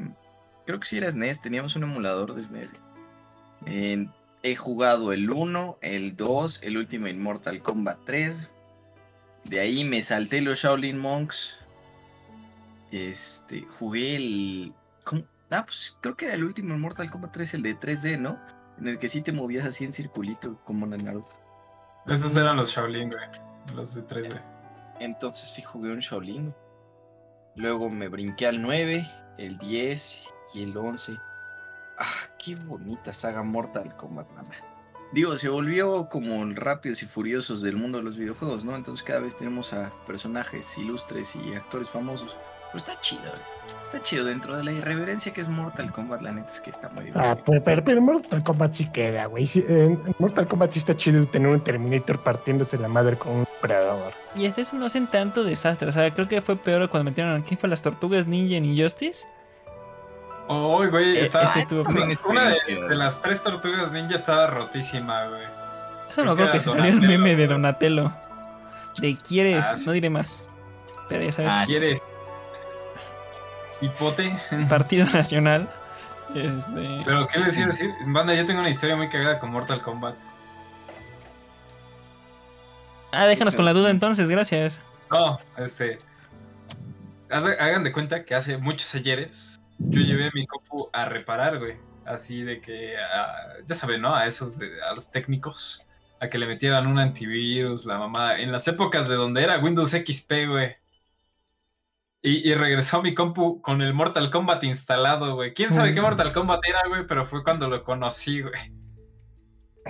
creo que sí era SNES, teníamos un emulador de SNES. En- he jugado el 1, el 2, el último en Mortal Kombat 3. De ahí me salté los Shaolin Monks. Este, jugué el. ¿cómo? Ah, pues creo que era el último en Mortal Kombat 3, el de 3D, ¿no? En el que sí te movías así en circulito, como en Naruto. Esos eran los Shaolin, güey. Los de 3D. Entonces sí jugué un Shaolin. Luego me brinqué al 9, el 10 y el 11. Ah, qué bonita saga Mortal Kombat, mamá. Digo, se volvió como el rápidos y furiosos del mundo de los videojuegos, ¿no? Entonces cada vez tenemos a personajes ilustres y actores famosos. Pero está chido, está chido dentro de la irreverencia que es Mortal Kombat, la neta es que está muy Ah, divertido. pero, pero, pero Mortal Kombat sí queda, güey. Sí, en Mortal Kombat sí está chido tener un Terminator partiéndose la madre con un Predador. Y este eso no hacen tanto desastre. O sea, creo que fue peor cuando metieron aquí fue las tortugas ninja en Injustice. Oh, güey, Eh, estaba. estuvo Una de, las tres tortugas ninja estaba rotísima, güey. Eso no Creo que se salió el meme de. Donatello. De quieres, Ah, sí. no diré más. Pero ya sabes, Ah, ¿Quieres? Cipote. Partido Nacional. Este. Pero, ¿qué les iba a decir? Banda, yo tengo una historia muy cagada con Mortal Kombat. Ah, déjanos con la duda entonces, gracias. No, este. Hagan de cuenta que hace muchos ayeres yo llevé mi compu a reparar, güey. Así de que, ya saben, ¿no? A esos, de- a los técnicos, a que le metieran un antivirus, la mamá. En las épocas de donde era Windows XP, güey. Y, y regresó mi compu con el Mortal Kombat instalado, güey. ¿Quién sabe qué Mortal Kombat era, güey? Pero fue cuando lo conocí, güey.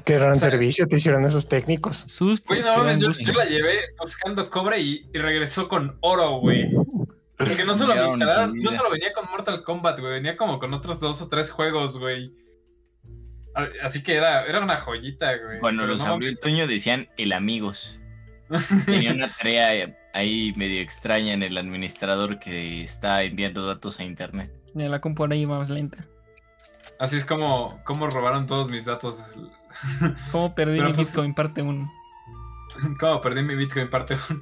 Qué gran O sea, servicio te hicieron esos técnicos. Sustos. Güey, no yo, yo la llevé buscando cobre y, y regresó con oro, güey. Porque no solo me instalaron, no solo venía con Mortal Kombat, güey, venía como con otros dos o tres juegos, güey. Así que era, era una joyita, güey. Cuando Pero los no abrió el. Toño decían el amigos. Tenía una tarea ahí medio extraña en el administrador que está enviando datos a internet. La compu iba más lenta. Así es como, como robaron todos mis datos. ¿Cómo perdí Pero mi pues- Bitcoin parte 1? como perdí mi Bitcoin parte uno.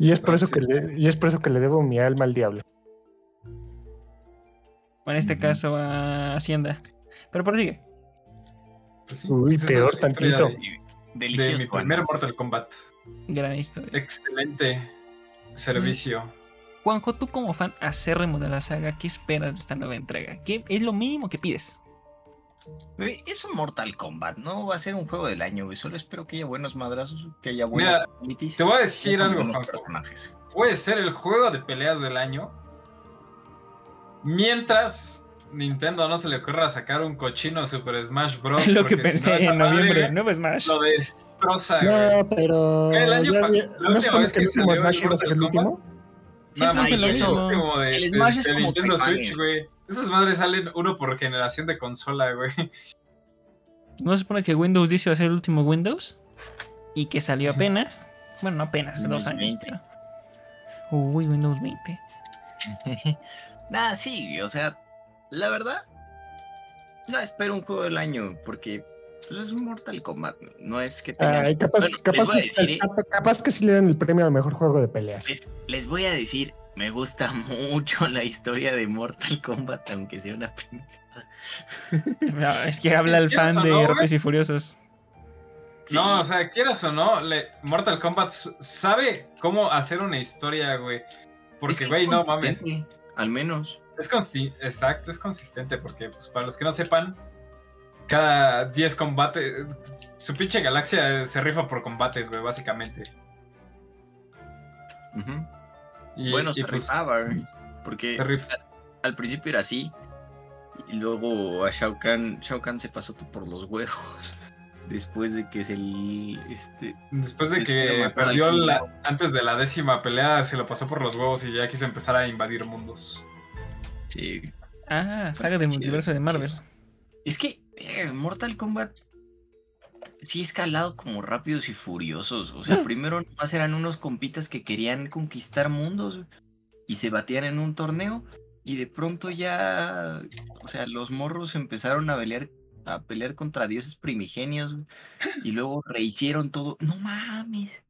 Y es por eso que le, y es por eso que le debo mi alma al diablo. O en este caso a Hacienda. Pero por sigue. Pues sí, Uy, esa es peor tantito. De, Delicioso. de mi primer Mortal Kombat. Gran historia. Excelente servicio. Juanjo, tú como fan acérrimo de la saga, ¿qué esperas de esta nueva entrega? ¿Qué es lo mínimo que pides? Es un Mortal Kombat, no va a ser un juego del año, güey. Solo espero que haya buenos madrazos, que haya buenas Mira, Te voy a decir algo, buenos personajes. puede ser el juego de peleas del año. Mientras Nintendo no se le ocurra sacar un cochino Super Smash Bros. lo que porque si no, pensé en madre noviembre. Nuevo Smash. Lo destroza, güey. No, pero. El año ya- pa- ya- la ¿No última supone vez que el último Smash el iba a ser el último? Siempre Ay, es mismo. Último de, El de- Smash es de como Nintendo Switch, güey. Esas madres salen uno por generación de consola, güey. ¿No se supone que Windows 10 iba a ser el último Windows? Y que salió apenas. Bueno, no apenas, hace dos años. 20. pero- Uy, Windows 20. Nada, sí, o sea, la verdad, no espero un juego del año, porque pues, es un Mortal Kombat, no es que tengan... Ay, capaz, Bueno, capaz, que, decir, ¿eh? capa- capaz que sí le dan el premio al mejor juego de peleas. Les, les voy a decir, me gusta mucho la historia de Mortal Kombat, aunque sea una pendejada. Es que habla el ¿Quieres fan de? Rápidos y Furiosos. Sí, No, o sea, quieras o no, le- Mortal Kombat sabe cómo hacer una historia, güey. Porque, es güey, no mames. Al menos. Es exacto, es consistente porque, pues, para los que no sepan, cada 10 combates, su pinche galaxia se rifa por combates, güey, básicamente. Y, Bueno, y se pues, rifaba, güey, Porque se rifa. al principio era así. Y luego a Shao Kahn, Shao Kahn se pasó tú por los huevos. Después de que se el, este, Después de que perdió la, antes de la décima pelea, se lo pasó por los huevos y ya quiso empezar a invadir mundos. sí. Ah, saga del multiverso de Marvel. Es que Mortal Kombat sí escalado como rápidos y furiosos. O sea, primero nomás eran unos compitas que querían conquistar mundos y se batían en un torneo. Y de pronto ya, o sea, los morros empezaron a pelear, a pelear contra dioses primigenios y luego rehicieron todo. No mames,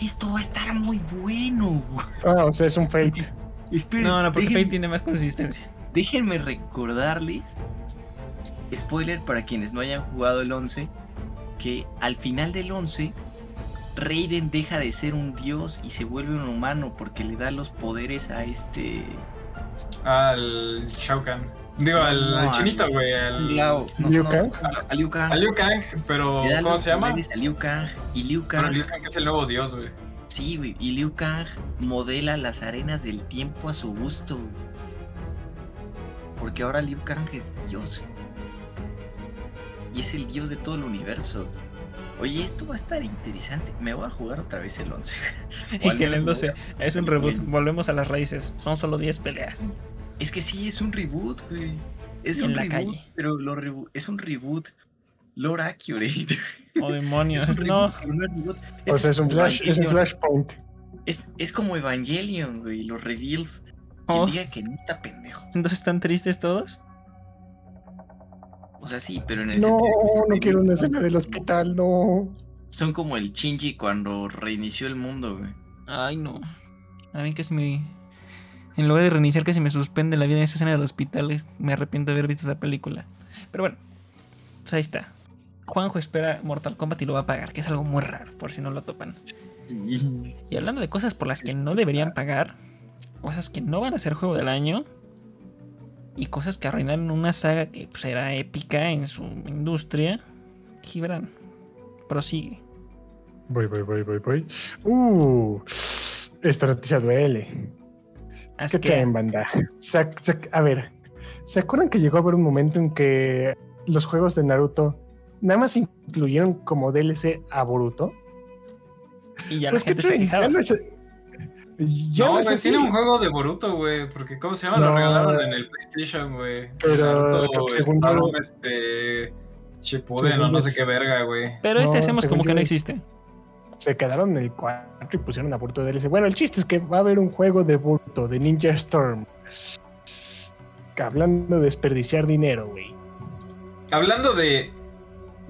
esto va a estar muy bueno. güey. Ah, o sea, es un fate. No, no, porque Fate tiene más consistencia. Déjenme recordarles, spoiler para quienes no hayan jugado el 11, que al final del 11, Raiden deja de ser un dios y se vuelve un humano porque le da los poderes a este... Al Shao Kahn. Digo, al, No, al al- chinito, güey. Al, Liu, no, Liu no, Kang. a Liu Kang. a Liu Kang, pero ¿cómo se llama? a Liu Kang y Liu Pero Kang, Liu Kang es el nuevo dios, güey. sí, güey, y Liu Kang modela las arenas del tiempo a su gusto. güey. Porque ahora Liu Kang es dios. güey. Y es el dios de todo el universo. Oye, esto va a estar interesante. Me voy a jugar otra vez el 11. O Y que el menos me 12 voy es un reboot. Volvemos a las raíces. Son solo 10 peleas. Es que sí, es un reboot, güey. Es En un la reboot, calle. pero lo rebo- es un reboot lore accurate. Oh, demonios. Es un No. reboot, es reboot. O Esto sea, es un como flash, es un Evangelion. flashpoint. Es, es como Evangelion, güey, los reveals. Quien Oh. diga que no está pendejo. Entonces están tristes todos. O sea, sí, pero en el No, de- no quiero una escena del hospital, no. Son como el Shinji cuando reinició el mundo, güey. Ay, no. A mí casi me. En lugar de reiniciar, casi me suspende la vida en esa escena del hospital. eh. Me arrepiento de haber visto esa película. Pero bueno, pues ahí está. Juanjo espera Mortal Kombat y lo va a pagar, que es algo muy raro, por si no lo topan. Y hablando de cosas por las que no deberían pagar, cosas que no van a ser juego del año, y cosas que arruinaron una saga que pues, era épica en su industria, Gibran, prosigue. Voy, voy, voy, voy, voy. Uh, esta noticia duele. Haz ¿Qué que- traen, banda? Se- se- a ver, ¿se acuerdan que llegó a haber un momento en que los juegos de Naruto nada más incluyeron como DLC a Boruto? y ya la Pues, ¿qué gente se traen? quejaba. Ya no es, ya no, güey, tiene un juego de Boruto, güey. Porque, ¿cómo se llama? No. Lo regalaron en el PlayStation, güey. Pero, Naruto, según este. Shippuden Según o no sé qué verga, güey. Pero este No, hacemos como que yo no existe. Se quedaron en el 4 y pusieron a Boruto DLC. Bueno, el chiste es que va a haber un juego de Boruto, de Ninja Storm. Hablando de desperdiciar dinero, güey. Hablando de.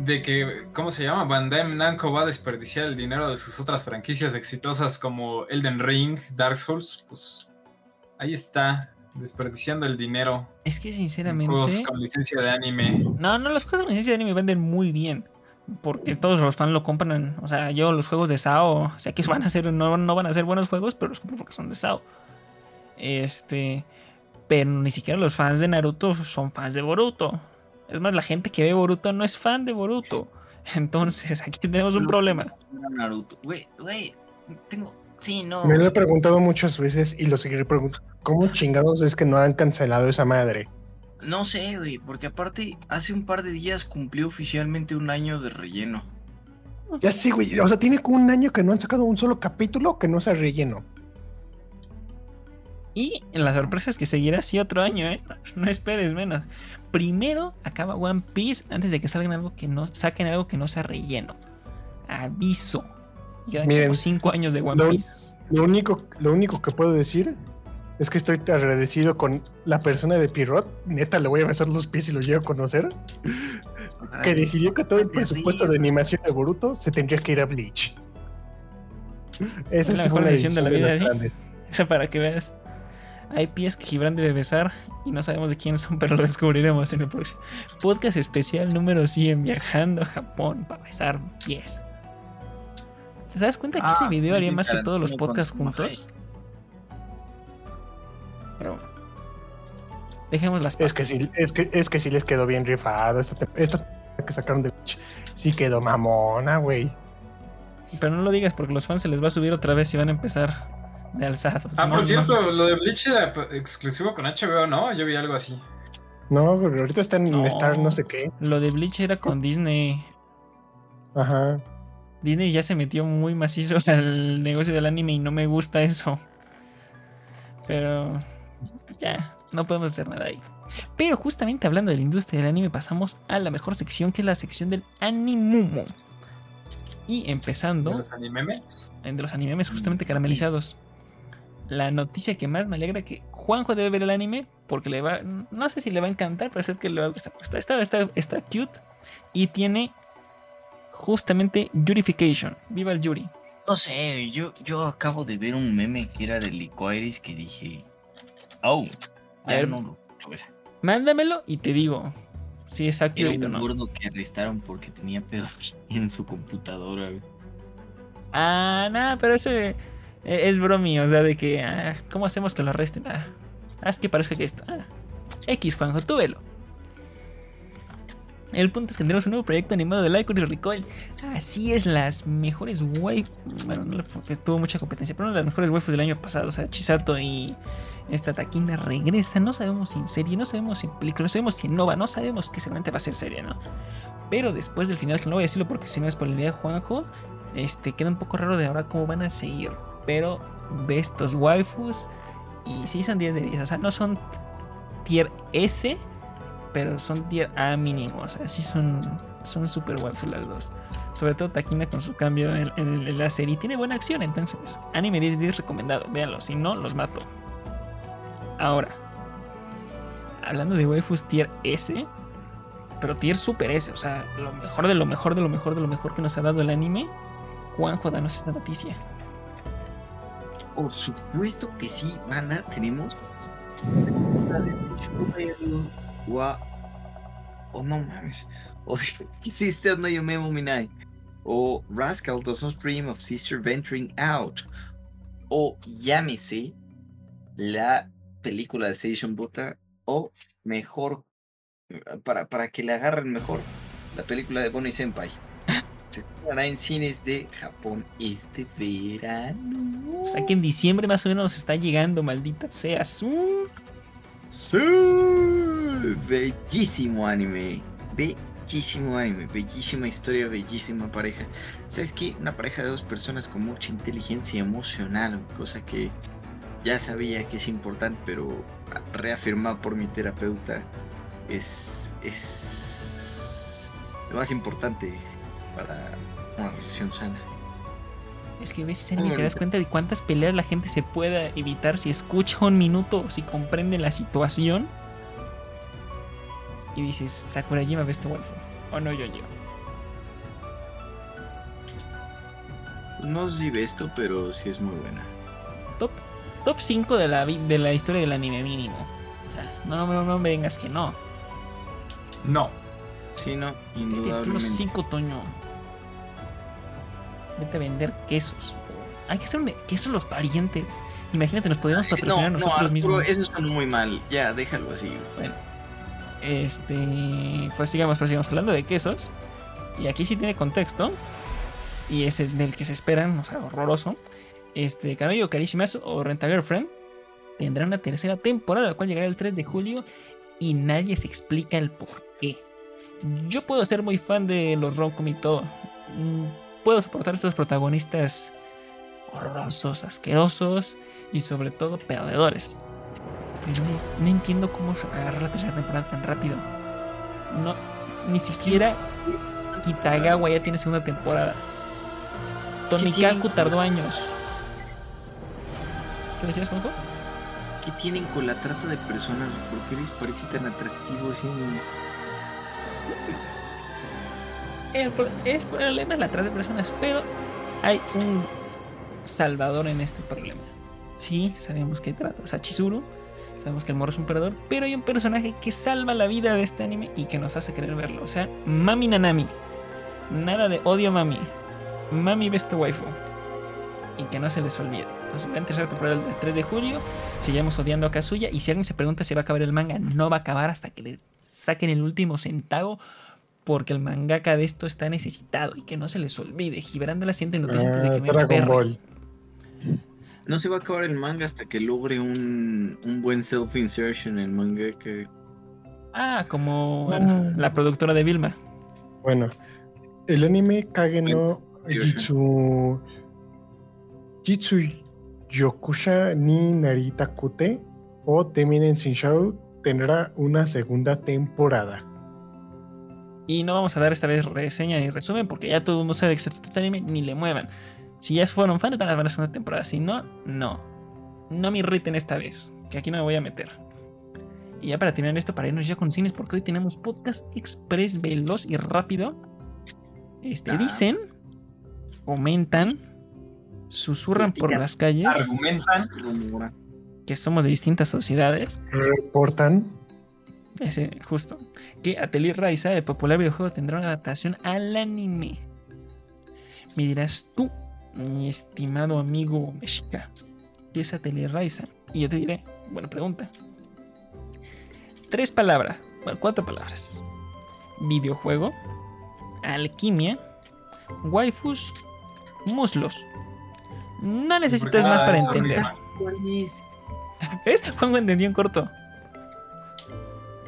De que, ¿cómo se llama? Bandai Namco va a desperdiciar el dinero de sus otras franquicias exitosas como Elden Ring, Dark Souls. Pues ahí está, desperdiciando el dinero. Es que en sinceramente. Juegos con licencia de anime. No, no, los juegos de licencia de anime venden muy bien. Porque todos los fans lo compran. O sea, yo los juegos de SAO. Sé que van a ser, no, no van a ser buenos juegos, pero los compro porque son de SAO. Este. Pero ni siquiera los fans de Naruto son fans de Boruto. Es más, la gente que ve Boruto no es fan de Boruto. Entonces, aquí tenemos un problema. Naruto. Güey, güey, tengo... Sí, no. Me lo he preguntado muchas veces y lo seguiré preguntando. ¿Cómo chingados es que no han cancelado esa madre? No sé, güey, porque aparte hace un par de días cumplió oficialmente un año de relleno. Ya sí, güey. O sea, tiene como un año que no han sacado un solo capítulo que no sea relleno. Y la sorpresa es que seguirá así otro año, ¿eh? No, no esperes menos. Primero acaba One Piece antes de que salgan algo que no saquen algo que no sea relleno. Aviso. Y quedan Miren, como cinco años de One lo- Piece. Lo único, lo único que puedo decir es que estoy agradecido con la persona de Pirot. Neta, le voy a besar los pies si lo llego a conocer. Que decidió que todo el presupuesto de animación de Boruto se tendría que ir a Bleach. Esa Es la mejor decisión de la vida, ¿sí? Eso para que veas. Hay pies que Gibran debe besar y no sabemos de quién son, pero lo descubriremos en el próximo podcast especial número 100, viajando a Japón para besar pies. ¿Te das cuenta que Ah, ese video haría más que todos los podcasts juntos? Pero. Dejemos las Es que sí, es que, es que sí les quedó bien rifado. Esta, esta que sacaron de sí quedó mamona, güey. Pero no lo digas porque los fans se les va a subir otra vez y van a empezar de alzados. Ah, No, por no. cierto, lo de Bleach era exclusivo con HBO, ¿no? Yo vi algo así. No, pero ahorita están en No. Star no sé qué. Lo de Bleach era con Disney. Ajá. Disney ya se metió muy macizo al negocio del anime y no me gusta eso. Pero ya, no podemos hacer nada ahí. Pero justamente hablando de la industria del anime, pasamos a la mejor sección, que es la sección del animumo. Y ¿De empezando los animemes? de los animes justamente caramelizados. La noticia que más me alegra que Juanjo debe ver el anime porque le va, no sé si le va a encantar, pero sé que le va a gustar. Está, está, está, está cute y tiene justamente Yurification. Viva el Yuri. No sé, yo, yo acabo de ver un meme que era de Licoiris que dije. Oh, A ver. no lo ver. Mándamelo y te digo si es Era accurate o no. gordo que arrestaron porque tenía pedos en su computadora. güey. Ah, nada, pero ese es bromi, o sea, de que, ah, ¿cómo hacemos que lo arresten? Ah, haz que parezca que esto. Ah, X, Juanjo, tú velo. El punto es que tenemos un nuevo proyecto animado de Lycor y Recoil. Así es, las mejores waifus. Bueno, no porque tuvo mucha competencia, pero una de las mejores waifus del año pasado. O sea, Chisato y esta Taquina regresan. No sabemos si en serie, no sabemos si en película, no sabemos si en Nova, no sabemos que seguramente va a ser serie, ¿no? Pero después del final, que no voy a decirlo porque si no es spoilería Juanjo, este, queda un poco raro de ahora cómo van a seguir. Pero ve estos waifus y sí son 10 de 10. O sea, no son tier S, pero son tier A mínimo. O sea, sí son, son super waifus las dos. Sobre todo Takina con su cambio en, en en la serie. Tiene buena acción, entonces. Anime 10 de 10 recomendado. Véanlo, si no, los mato. Ahora, hablando de waifus tier S, pero tier super S, o sea, lo mejor de lo mejor de lo mejor de lo mejor que nos ha dado el anime. Juanjo, danos esta noticia. Por supuesto que sí, banda. Tenemos. la de Oh, no mames. O Sister no. O Rascal does not dream of Sister venturing out. O llámese la película de Seishun Buta. O mejor. Para, para que le agarren mejor. La película de Bonnie Senpai. Se estrenará en cines de Japón este verano. O sea que en diciembre más o menos nos está llegando, maldita sea. Su. Bellísimo anime. Bellísimo anime, bellísima historia, bellísima pareja. ¿Sabes qué? Una pareja de dos personas con mucha inteligencia emocional, cosa que ya sabía que es importante, pero reafirmado por mi terapeuta es, es lo más importante para una relación sana. Es que anime Muy y te das cuenta de cuántas peleas la gente se pueda evitar si escucha un minuto, si comprende la situación. Y dices, Sakurajima este waifu. O no yo yo. No sé si ve esto, pero sí es muy buena. Top, top 5 de la, de la historia del anime mínimo. O sea, no, no, no me vengas que no. No. Sí, no, tú indudablemente. 5, Toño. A vender quesos. Hay que hacer un quesos los parientes. Imagínate, nos podríamos patrocinar a nosotros Arturo, mismos. Eso suena muy mal. Ya, déjalo así. Bueno, este, pues sigamos, pues sigamos hablando de quesos. Y aquí sí tiene contexto. Y es el del que se esperan, o sea, horroroso. Este, Kanoyo Karishimasu o Renta Girlfriend tendrá una tercera temporada, la cual llegará el 3 de julio. Y nadie se explica el por qué. Yo puedo ser muy fan de los romcom y todo. Puedo soportar estos protagonistas horrorosos, asquerosos y sobre todo perdedores. Pero no, no entiendo cómo se agarró la tercera temporada tan rápido. No, ni siquiera Kitagawa ya tiene segunda temporada. Tomikaku tardó años. ¿Qué decías, Juanjo? ¿Qué tienen con la trata de personas? ¿Por qué les parece tan atractivo ese? El, pro- el problema es la trata de personas, pero hay un salvador en este problema. Sí, sabemos que trata. O sea, Chizuru, sabemos que el morro es un perdedor, pero hay un personaje que salva la vida de este anime y que nos hace querer verlo. O sea, Mami Nanami. Nada de odio Mami. Mami Best Waifu. Y que no se les olvide. Entonces, va a tercera temporada el 3 de julio. Seguimos odiando a Kazuya. Y si alguien se pregunta si va a acabar el manga, no va a acabar hasta que le saquen el último centavo. Porque el mangaka de esto está necesitado y que no se les olvide. Gibran de la siguiente noticia antes de Ah, que me. Ball. No se va a acabar el manga hasta que logre un, un buen self-insertion en manga que Ah, como Ah. la productora de Vilma. Bueno, el anime Kage no Jitsu. Jitsu Yokusha ni Narita Kute o Teminen Shinshou tendrá una segunda temporada. Y no vamos a dar esta vez reseña ni resumen porque ya todo el mundo sabe que se trata este anime, ni le muevan. Si ya fueron fans, van a ver la segunda temporada. Si no, no. No me irriten esta vez, que aquí no me voy a meter. Y ya para terminar esto, para irnos ya con cines, porque hoy tenemos podcast express, veloz y rápido. Este, dicen, comentan, susurran por las calles Argumentan. que somos de distintas sociedades. Reportan. Ese, justo. Que Atelier Raiza, el popular videojuego, tendrá una adaptación al anime. Me dirás tú, mi estimado amigo mexica, ¿qué es Atelier Raiza? Y yo te diré, buena pregunta. Tres palabras, bueno, cuatro palabras. Videojuego, alquimia, waifus, muslos. No necesitas más para entender. ¿Cuál es? ¿Ves? Juanjo entendió en corto.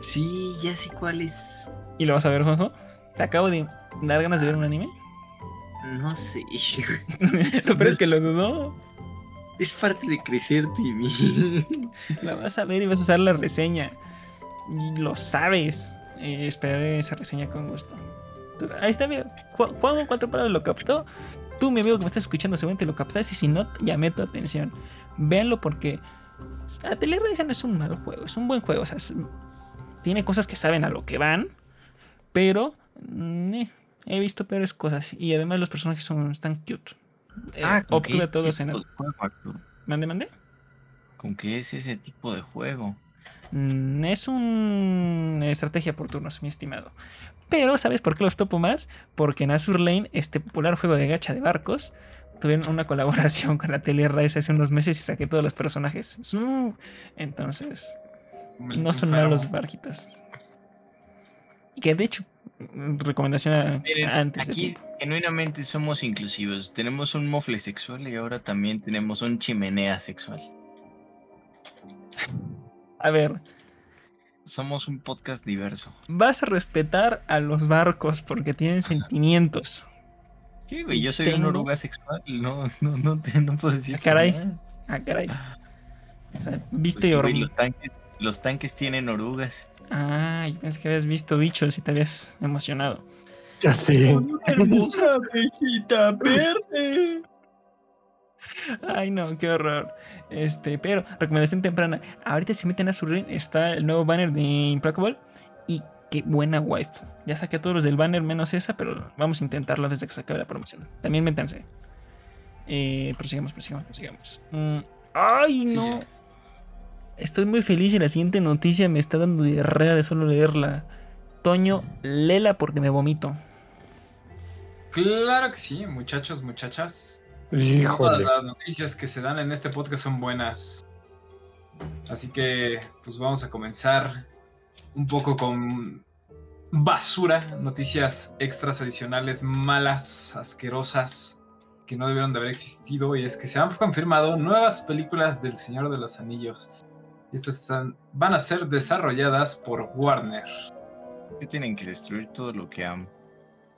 Sí, ya sé cuál es. ¿Y lo vas a ver, Juanjo? Te acabo de dar ganas de ver un anime. No sé. Lo peor es que lo dudó. Es parte de crecer, Timmy. La vas a ver y vas a hacer la reseña. Lo sabes. Eh, esperaré esa reseña con gusto. Ahí está, mira. Ju- Juanjo, cuatro palabras lo captó. Tú, mi amigo que me estás escuchando, seguramente lo captaste. Y si no, llamé tu atención. Véanlo porque Atelier no es un mal juego, es un buen juego. O sea, tiene cosas que saben a lo que van. Pero mm, eh, he visto peores cosas. Y además los personajes son están cute. Eh, Ah, ¿con qué obtuve todos tipo en el. de juego, Arturo? ¿Mande, mande? ¿Con qué es ese tipo de juego? Mm, Es una estrategia por turnos, mi estimado. Pero, ¿sabes por qué los topo más? Porque en Azur Lane, este popular juego de gacha de barcos, tuvieron una colaboración con la Tele Rise hace unos meses y saqué todos los personajes. Entonces, no son Enfermo. malos barquitas. Y que de hecho, recomendación a- Miren, antes aquí genuinamente somos inclusivos. Tenemos un mofle sexual y ahora también tenemos un chimenea sexual. A ver, Somos un podcast diverso. vas a respetar a los barcos porque tienen sentimientos. ¿Qué, güey? Y Yo soy tengo- una oruga sexual. No, no, no, te, no puedo decir. Ah, caray. nada. Ah, caray. O sea, Pues viste sí, horm- güey, los, tanques, los tanques tienen orugas. Ah, yo pensé que habías visto bichos y te habías emocionado. Ya sé. Hermosa abejita verde. Ay, no, qué horror. Este, pero, recomendación temprana. Ahorita si meten a su ring está el nuevo banner de Implacable. Y qué buena wife. Ya saqué a todos los del banner menos esa, pero vamos a intentarlo desde que se acabe la promoción. También métanse. Eh, prosigamos, prosigamos, prosigamos. Mm, ay, Sí, no. sí. Estoy muy feliz y la siguiente noticia me está dando diarrea de solo leerla. Toño, lela porque me vomito. Claro que sí, muchachos, muchachas. No todas Híjole. las noticias que se dan en este podcast son buenas. Así que, pues vamos a comenzar un poco con basura, noticias extras adicionales, malas, asquerosas, que no debieron de haber existido. Y es que se han confirmado nuevas películas del Señor de los Anillos. Y estas están- van a ser desarrolladas por Warner. Que tienen que destruir todo lo que amo.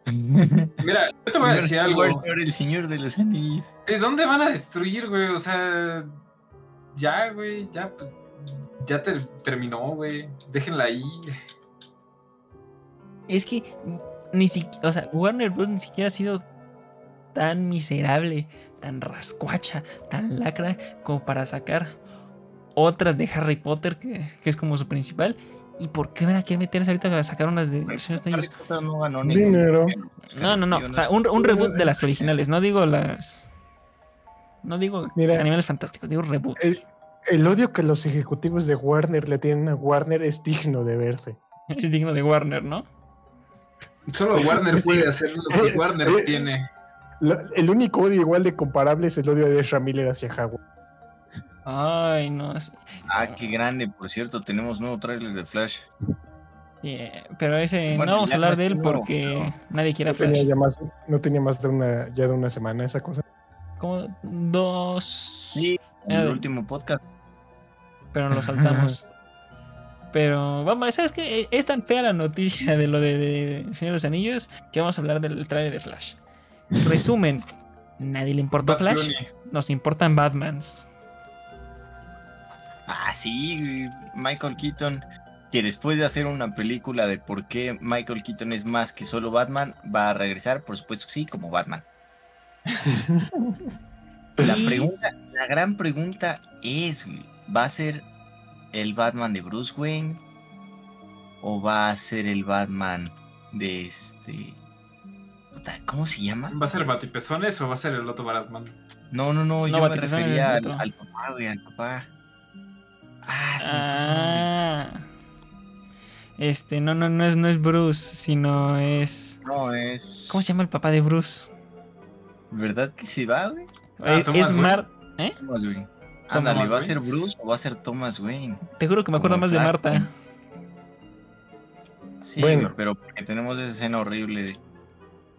Mira, yo te voy a decir algo. Ahora el señor de los anillos. ¿De dónde van a destruir, güey? O sea, ya, güey, ya, pues, ya te- terminó, güey. Déjenla ahí. Es que ni siquiera, o sea, Warner Bros. ni siquiera ha sido tan miserable, tan rascuacha, tan lacra como para sacar otras de Harry Potter, que, que es como su principal. ¿Y por qué van a querer meterse ahorita a sacar unas de Pues, no ganó Dinero. No, no, no. O sea, un, un reboot de las originales. No digo las. No digo Mira. animales fantásticos, digo reboots. El, el odio que los ejecutivos de Warner le tienen a Warner es digno de verse. Es digno de Warner, ¿no? Solo Warner puede hacer lo que Warner tiene. La- el único odio igual de comparable es el odio de Ezra Miller hacia Howard. Ay, no. sí. Ah, qué grande, por cierto, tenemos nuevo tráiler de Flash. Eh, pero ese Bueno, no vamos a hablar de él porque no. nadie quiere No tenía, Flash. ya más, no tenía más de una, ya de una semana esa cosa. Como dos. Sí, en el último podcast. pero lo saltamos. Pero vamos, ¿sabes qué? Es tan fea la noticia de lo de, de Señor de los Anillos que vamos a hablar del trailer de Flash. Resumen, nadie le importó Bad Flash, Clooney. nos importan Batmans. Ah, sí, Michael Keaton. Que después de hacer una película de por qué Michael Keaton es más que solo Batman, va a regresar, por supuesto que sí, como Batman. La pregunta, la gran pregunta es, ¿va a ser el Batman de Bruce Wayne? ¿O va a ser el Batman de este... puta, ¿Cómo se llama? ¿Va a ser Batipezones o va a ser el otro Batman? No, no, no, No, yo me refería al, al papá, güey, al papá. Ah, nombre. Ah. Este, no, no, no es, no es Bruce, sino es. No, es... ¿Cómo se llama el papá de Bruce? ¿Verdad que se va, güey? Ah, Eh, Thomas es Wayne. Mar. ¿Eh? Thomas Wayne. Ándale, ¿va a ser Bruce o va a ser Thomas Wayne? Te juro que me acuerdo Como más de Marta. Sí, Bueno. pero porque tenemos esa escena horrible de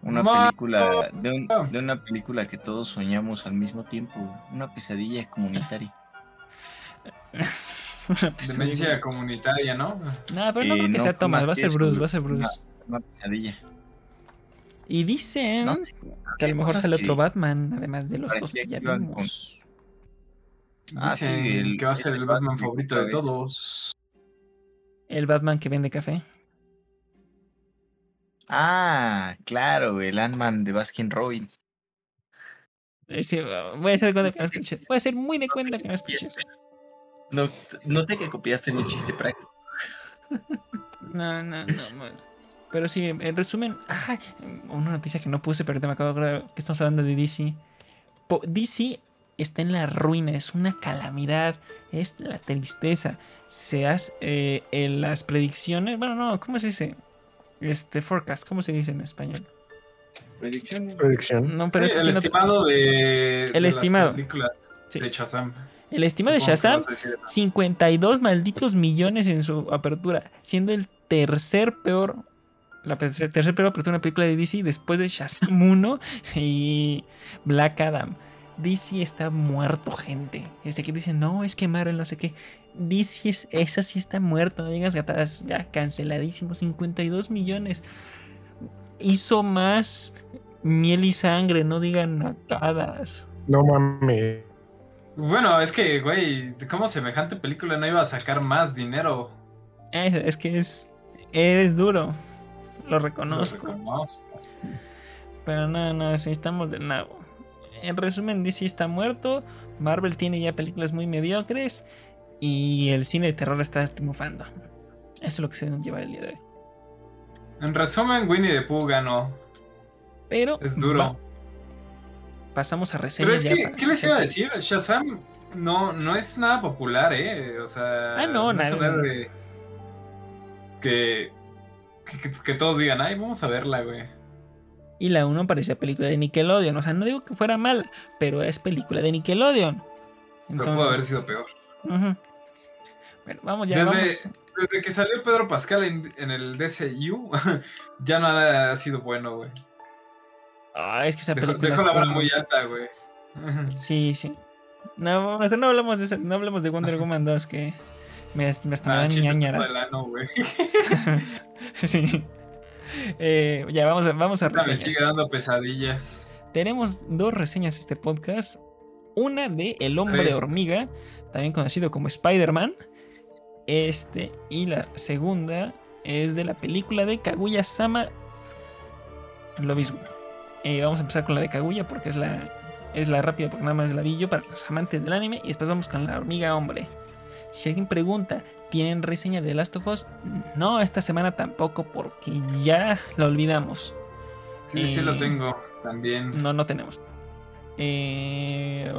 una película, de, un- de una película que todos soñamos al mismo tiempo, una pesadilla comunitaria. Una pesadilla. Demencia comunitaria, ¿no? No, pero no Eh, creo que no, sea Thomas, va a ser Bruce, va a ser Bruce. Una pesadilla. Y dicen No sé, que a lo mejor sale otro Batman, además de los dos que ya vimos. Ah, sí, el- que va a ser el el Batman Batman favorito de todos. El Batman que vende café. Ah, claro, el Ant-Man de Baskin Robbins. Sí, voy a hacer de cuenta que no escuché. Voy a hacer muy de cuenta que no escuché. No, noté que copiaste mi chiste práctico. No, no, no. bueno. Pero sí, en resumen, ay, una noticia que no puse, pero te me acabo de acordar que estamos hablando de DC. Po- DC está en la ruina, es una calamidad, es la tristeza. Se hace eh, en las predicciones, bueno, no, ¿cómo se dice? Este forecast, ¿cómo se dice en español? Predicciones. Predicción. No, pero Sí, es el no- estimado de, El de las estimado. películas Sí. de Shazam. El estimado de Shazam vas a decir, 52 malditos millones en su apertura, siendo el tercer peor, la pe- tercer peor apertura de una película de DC después de Shazam 1 y Black Adam. DC está muerto, gente. Este que dicen, no, es que Marvel no sé qué. DC es, esa sí está muerto, no digas gatadas, ya canceladísimo, 52 millones. Hizo más miel y sangre, no digan nakadas. No mames. Bueno, es que, güey, ¿cómo semejante película no iba a sacar más dinero? Es, es que es, eres duro, lo Lo reconozco. reconozco. Pero no, no, sí, estamos de nuevo. En resumen, DC está muerto. Marvel tiene ya películas muy mediocres. Y el cine de terror está triunfando. Eso es lo que se nos lleva el día de hoy. En resumen, Winnie the Pooh ganó. Pero Es duro. va- pasamos a Pero reseñas. es ya que, ¿qué les iba a decir? Shazam no, no es nada popular, ¿eh? O sea, Ah, no, es nada. héroe que, que, todos digan, ay, vamos a verla, güey. Y la 1 parecía película de Nickelodeon. O sea, no digo que fuera mala, pero es película de Nickelodeon. Pero pudo haber sido peor. Bueno, vamos ya, Desde, vamos. desde que salió Pedro Pascal en, en el DCU, ya nada ha sido bueno, güey. Ah, es que esa película dejó la está vara muy alta, güey. Sí, sí. No, no hablamos de esa- no hablamos de Wonder Woman 2 que me, me hasta me dan ñañaras. sí. Eh, ya vamos a, vamos a Me reseñas. sigue dando pesadillas. Tenemos dos reseñas este podcast. Una de El Hombre Tres. Hormiga, también conocido como Spider-Man. Este, y la segunda es de la película de Kaguya Sama. Lo mismo. Eh, vamos a empezar con la de Kaguya porque es la, es la rápida, porque nada más la vi yo para los amantes del anime. Y después vamos con la hormiga hombre. Si alguien pregunta, ¿tienen reseña de Last of Us? No, esta semana tampoco, porque ya la olvidamos. Sí, sí lo Eh, tengo también. No, no tenemos. Eh...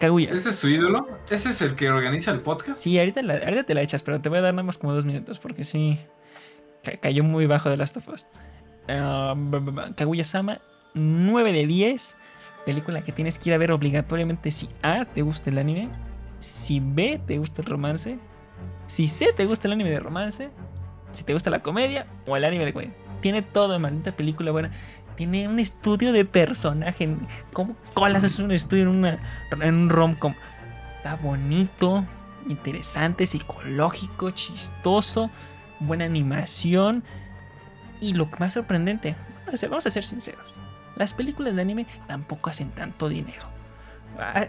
Kaguya. ¿Ese es su ídolo? ¿Ese es el que organiza el podcast? Sí, ahorita, la- ahorita te la echas, pero te voy a dar nada más como dos minutos porque sí. ca- cayó muy bajo de Last of Us. Ah, Kaguya-sama, 9 de 10. Película que tienes que ir a ver obligatoriamente si A, te gusta el anime. Si B, te gusta el romance. Si sé te gusta el anime de romance, si te gusta la comedia o el anime de güey. Tiene todo maldita película buena. Tiene un estudio de personaje. ¿Cómo colas es un estudio en, una, en un rom-com? Está bonito, interesante, psicológico, chistoso, buena animación. Y lo más sorprendente, vamos a ser, sinceros. Las películas de anime tampoco hacen tanto dinero. Ah,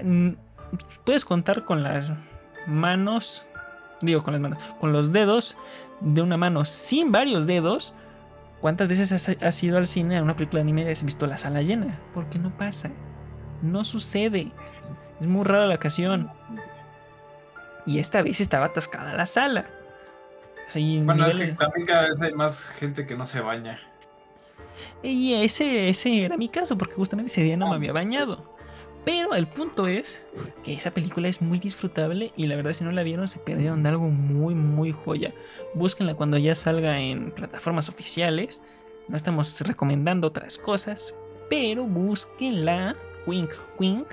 Puedes contar con las manos, digo con las manos, con los dedos de una mano sin varios dedos. ¿Cuántas veces has, has ido al cine a una película de anime y has visto la sala llena? Porque no pasa. No sucede. Es muy rara la ocasión. Y esta vez estaba atascada la sala. Bueno, es que también cada vez hay más gente que no se baña. Y ese, ese era mi caso, porque justamente ese día no me había bañado. Pero el punto es que esa película es muy disfrutable y la verdad si no la vieron se perdieron de algo muy muy joya. Búsquenla cuando ya salga en plataformas oficiales. No estamos recomendando otras cosas, pero búsquenla. Wink, wink.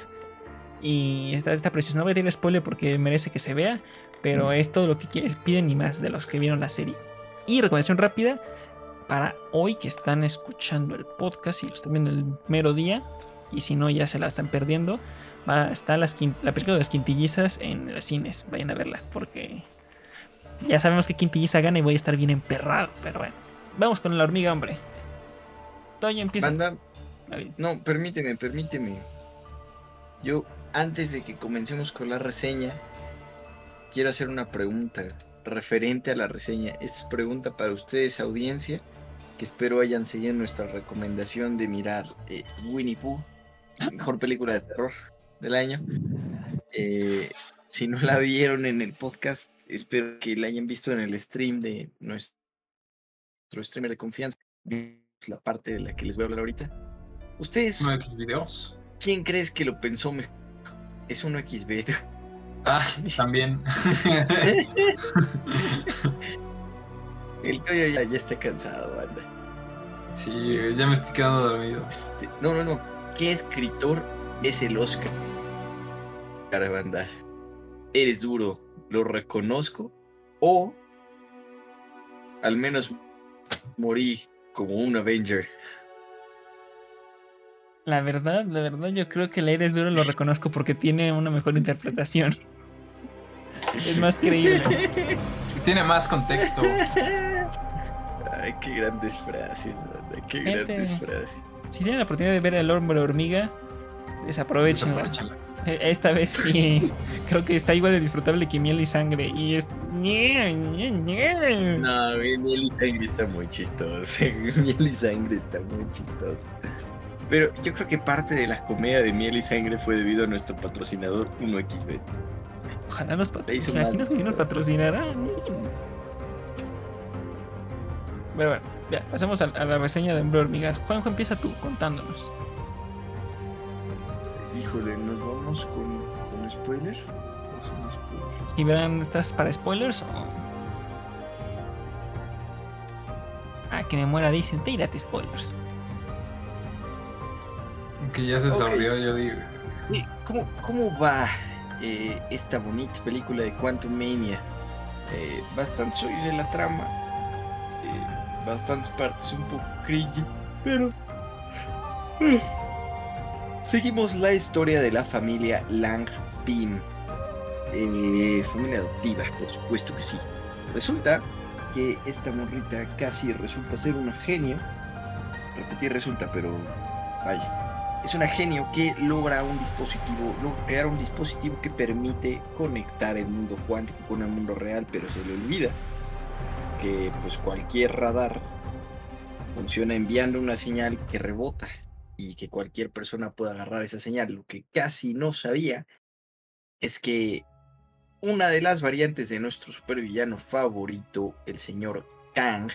Y esta, esta preciosa. No voy a decir spoiler porque merece que se vea, pero es todo lo que quieren- piden y más de los que vieron la serie. Y recomendación rápida para hoy que están escuchando el podcast y lo están viendo el mero día, y si no ya se la están perdiendo, va las quin- la película de las quintillizas en los cines. Vayan a verla, porque ya sabemos que quintilliza gana y voy a estar bien emperrado, pero bueno. Vamos con la hormiga, hombre. Toño empieza. Banda, no, permíteme, permíteme. Yo, antes de que comencemos con la reseña, quiero hacer una pregunta referente a la reseña. Esta es pregunta para ustedes, audiencia, que espero hayan seguido nuestra recomendación de mirar eh, Winnie Pooh, mejor película de terror del año. Eh, si no la vieron en el podcast, espero que la hayan visto en el stream de nuestro streamer de confianza. La parte de la que les voy a hablar ahorita. Ustedes, No X videos. ¿quién crees que lo pensó mejor? Es uno XB. Ah, también. El Toyo ya, ya está cansado, banda. sí, ya me estoy quedando dormido. Este, no, no, no. ¿Qué escritor es el Oscar? Cara, banda. Eres duro, lo reconozco. O al menos morí como un Avenger. La verdad, la verdad, yo creo que el aire es duro lo reconozco porque tiene una mejor interpretación. Es más creíble. Tiene más contexto. Ay, qué grandes frases, banda. Qué Gente. grandes frases. Si tienen la oportunidad de ver el hombre hormiga, desaprovechenla. Desaprovechenla. Eh, Esta vez sí, creo que está igual de disfrutable que miel y sangre. Y es. No, miel y sangre está muy chistoso. miel y sangre está muy chistoso. Pero yo creo que parte de la comedia de miel y sangre fue debido a nuestro patrocinador 1xb. Ojalá nos pat- Le hizo ¿te imaginas que nos patrocinará? Bueno, bueno, ya, pasemos a, a la reseña de hombre hormiga. Juanjo, empieza tú contándonos. Híjole, ¿nos vamos con, con spoiler? ¿O sin spoiler? Y verán, ¿estás para spoilers o.? Ah, que me muera, dicen, tírate spoilers. Que ya se Ok. sonrió, yo digo. ¿Cómo, cómo va eh, esta bonita película de Quantum Mania? Eh, bastante soy de la trama. eh, bastantes partes un poco cringe. Pero. seguimos la historia de la familia Lang Pim. Familia adoptiva, por supuesto que sí. Resulta que esta morrita casi resulta ser un genio. Repetí resulta, pero vaya. Es una genio que logra un dispositivo, logra crear un dispositivo que permite conectar el mundo cuántico con el mundo real, pero se le olvida que pues cualquier radar funciona enviando una señal que rebota y que cualquier persona puede agarrar esa señal. Lo que casi no sabía es que una de las variantes de nuestro supervillano favorito, el señor Kang,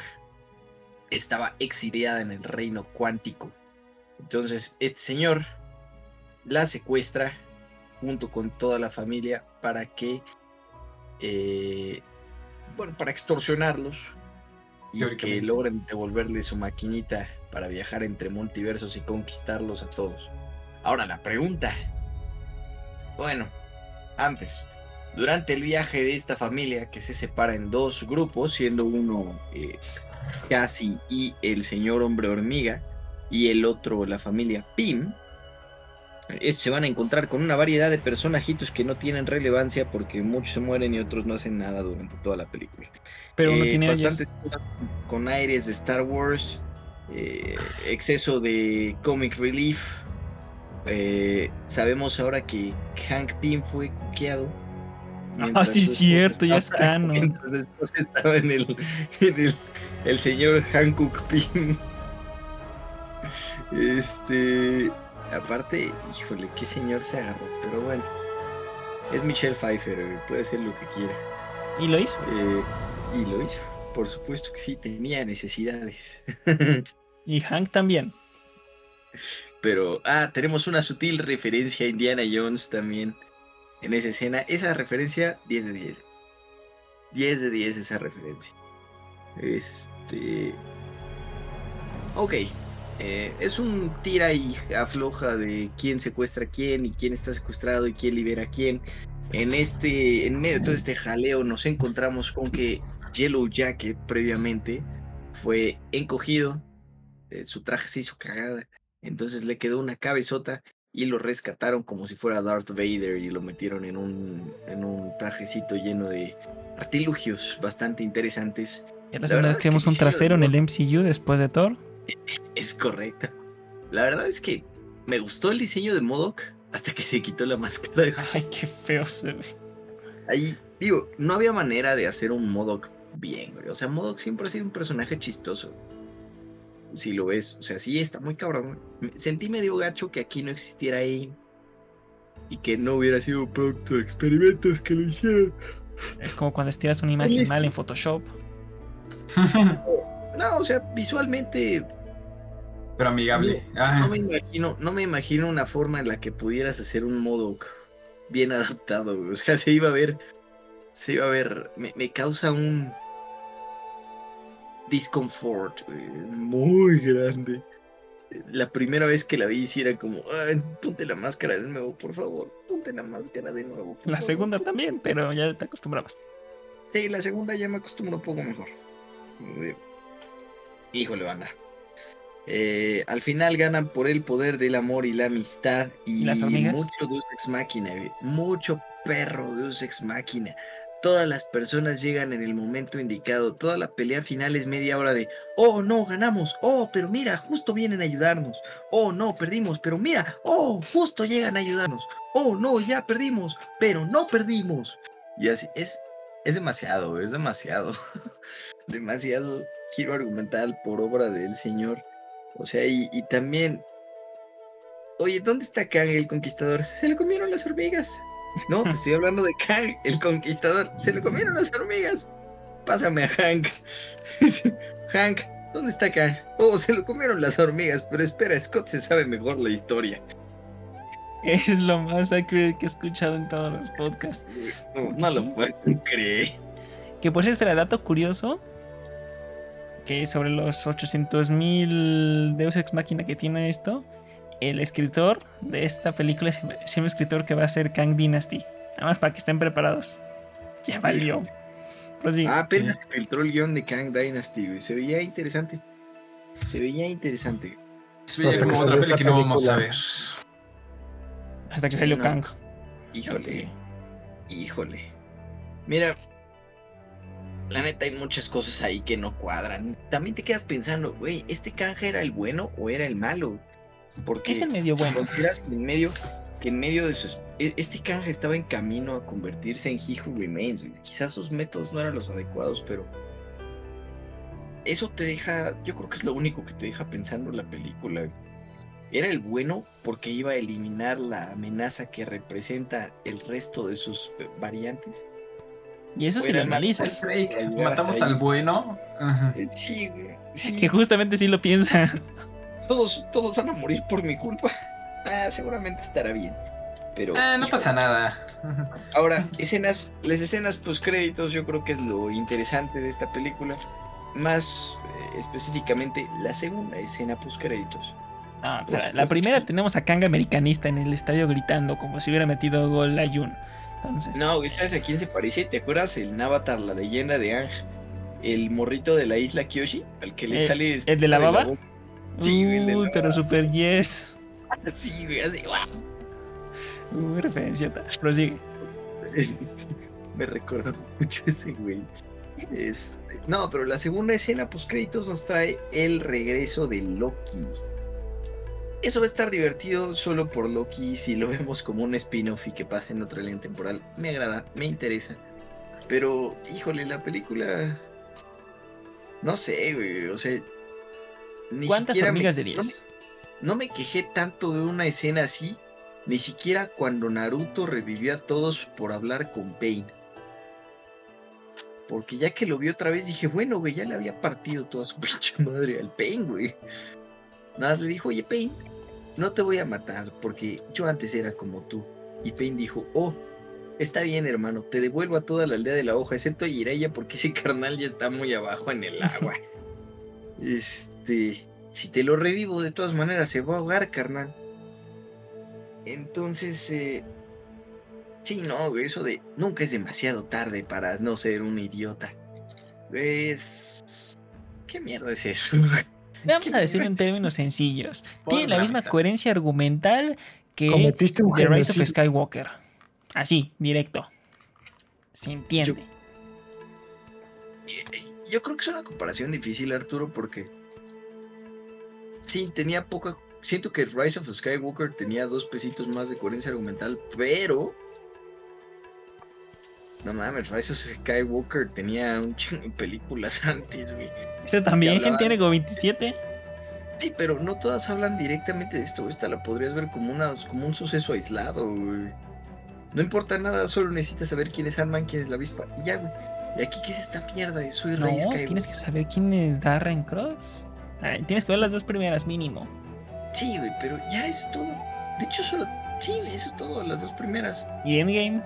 estaba exiliada en el reino cuántico. Entonces, este señor la secuestra junto con toda la familia para que, eh, bueno, para extorsionarlos y que logren devolverle su maquinita para viajar entre multiversos y conquistarlos a todos. Ahora la pregunta. Bueno, antes, Durante el viaje de esta familia, que se separa en dos grupos, siendo uno eh, Cassie y el señor hombre hormiga, y el otro la familia Pim, se van a encontrar con una variedad de personajitos que no tienen relevancia porque muchos se mueren y otros no hacen nada durante toda la película. Pero uno Eh, tiene bastantes con aires de Star Wars, eh, exceso de comic relief. Eh, sabemos ahora que Hank Pym fue cuqueado. Ah, sí, cierto, ya es canon. mientras esposa estaba en el, en el, el señor Hankook Pym. Este, aparte, híjole, qué señor se agarró, pero bueno. Es Michelle Pfeiffer, eh, puede hacer lo que quiera. Y lo hizo. Eh, y lo hizo. Por supuesto que sí, tenía necesidades. Y Hank también. Pero, ah, tenemos una sutil referencia a Indiana Jones también en esa escena. Esa referencia, 10 de 10. 10 de 10 esa referencia. Este... Ok. Eh, es un tira y afloja de quién secuestra a quién y quién está secuestrado y quién libera a quién. En este, en medio de todo este jaleo nos encontramos con que Yellow Jacket previamente fue encogido, eh, su traje se hizo cagada, entonces le quedó una cabezota y lo rescataron como si fuera Darth Vader y lo metieron en un, en un trajecito lleno de artilugios bastante interesantes. La La verdad es que que un trasero en el MCU después de Thor. Es correcto. La verdad es que me gustó el diseño de Modok hasta que se quitó la máscara. de Ay, qué feo se ve. Ahí, digo, no había manera de hacer un Modok bien, güey. O sea, Modok siempre ha sido un personaje chistoso. Si lo ves, o sea, sí está muy cabrón. Sentí medio gacho que aquí no existiera AIM y que no hubiera sido un producto de experimentos que lo hicieron. Es como cuando estiras una imagen mal en Photoshop. No, o sea, visualmente Pero amigable. Ah, no me imagino, no me imagino una forma en la que pudieras hacer un Modok bien adaptado. güey. O sea, se iba a ver, se iba a ver, me, me causa un discomfort güey, muy grande. La primera vez que la vi sí era como, "Ay, ponte la máscara de nuevo, por favor, ponte la máscara de nuevo. por La favor". segunda también, pero ya te acostumbrabas. Sí, la segunda ya me acostumbro un poco mejor. Eh, Híjole, banda. Eh, al final ganan por el poder del amor y la amistad. Y, ¿Y las hormigas? mucho Deus Ex Máquina, mucho perro Deus Ex Máquina. Todas las personas llegan en el momento indicado. Toda la pelea final es media hora de, oh no, ganamos. Oh, pero mira, justo vienen a ayudarnos. Oh no, perdimos, pero mira, oh, justo llegan a ayudarnos. Oh no, ya perdimos, pero no perdimos. Y así, es, es demasiado, es demasiado. demasiado giro argumental por obra del señor. O sea, y, y también. Oye, ¿dónde está Kang el conquistador? Se lo comieron las hormigas. No, te estoy hablando de Kang el conquistador. Se lo comieron las hormigas. Pásame a Hank. Hank, ¿dónde está Kang? Oh, se lo comieron las hormigas, pero espera, Scott se sabe mejor la historia. Es lo más accurate que he escuchado en todos los podcasts. No, no lo puedo creer. Que por cierto, espera, dato curioso. Que sobre los 800.000 Deus Ex Máquina que tiene esto, el escritor de esta película es un escritor que va a ser Kang Dynasty. Nada más para que estén preparados. Ya valió. Prosigue. Ah, apenas se filtró el guion de Kang Dynasty, güey. Se veía interesante. Se veía interesante. se veía Hasta que como otra salió peli esta que no vamos a película. ver. Hasta que sí, salió no. Kang. Híjole, Sí. híjole. Mira, la neta hay muchas cosas ahí que no cuadran. También te quedas pensando, güey, ¿este Kang era el bueno o era el malo? Porque Es el medio bueno. consideras que en medio, que en medio de sus... e- Este Kang estaba en camino a convertirse en He Who Remains. güey. Quizás sus métodos no eran los adecuados, pero... Eso te deja, yo creo que es lo único que te deja pensando la película. güey. Era el bueno porque iba a eliminar la amenaza que representa el resto de sus eh, variantes. Y eso si lo analizas. Matamos al bueno. Ajá. Sí, güey, sí. Que justamente sí lo piensa. Todos, todos van a morir por mi culpa. Ah, seguramente estará bien. Pero. Ah, no pasa nada. Ahora, escenas, las escenas post créditos, yo creo que es lo interesante de esta película. Más eh, específicamente la segunda escena post créditos. Ah, la supuesto, primera sí. tenemos a Kang americanista en el estadio gritando como si hubiera metido gol a Jun. Entonces, No, ¿sabes a quién se parece? ¿Te acuerdas el Avatar, la leyenda de Ang? El morrito de la isla Kyoshi, al que le ¿El- sale. el de la baba? Sí, güey, el de la Uy, pero super yes. Sí, güey, así, guau. Uy, referencia. Prosigue. Me recordó mucho ese güey. Este, no, pero la segunda escena post créditos nos trae el regreso de Loki. Eso va a estar divertido solo por Loki si lo vemos como un spin-off y que pasa en otra línea temporal. Me agrada, me interesa. Pero, híjole, la película. No sé, güey. O sea. ni ¿Cuántas me- hormigas de no me- 10? no me quejé tanto de una escena así, ni siquiera cuando Naruto revivió a todos por hablar con Pain. Porque ya que lo vi otra vez dije, bueno, güey, ya le había partido toda su pinche madre al Pain, güey. Nada más le dijo, oye, Pain, no te voy a matar porque yo antes era como tú. Y Pain dijo, oh, está bien, hermano, te devuelvo a toda la aldea de la hoja, excepto a Jiraiya porque ese carnal ya está muy abajo en el agua. este, si te lo revivo de todas maneras se va a ahogar, carnal. Entonces, eh, sí, no, eso de nunca es demasiado tarde para no ser un idiota. Es... ¿Qué mierda es eso? Vamos ¿Qué a decirlo en términos sencillos. Tiene la misma coherencia argumental que Cometiste un The Rise of. Skywalker. Así, directo. Se entiende. Yo creo que es una comparación difícil, Arturo, porque... Sí, tenía poca... Siento que Rise of Skywalker tenía dos pesitos más de coherencia argumental, pero... No mames, Rise of Skywalker tenía un chingo de películas antes, güey. Eso también hablaban- tiene como 27. Sí, pero no todas hablan directamente de esto. Esta la podrías ver como, una, como un suceso aislado, güey. No importa nada, solo necesitas saber quién es Ant-Man, quién es la avispa. Y ya, güey. ¿Y aquí qué es esta mierda? Soy No, Rey Skywalker. tienes que saber quién es Darren Cross. Ay, tienes que ver las dos primeras mínimo. Sí, güey, pero ya es todo. De hecho, solo. Sí, eso es todo, las dos primeras. Y Endgame,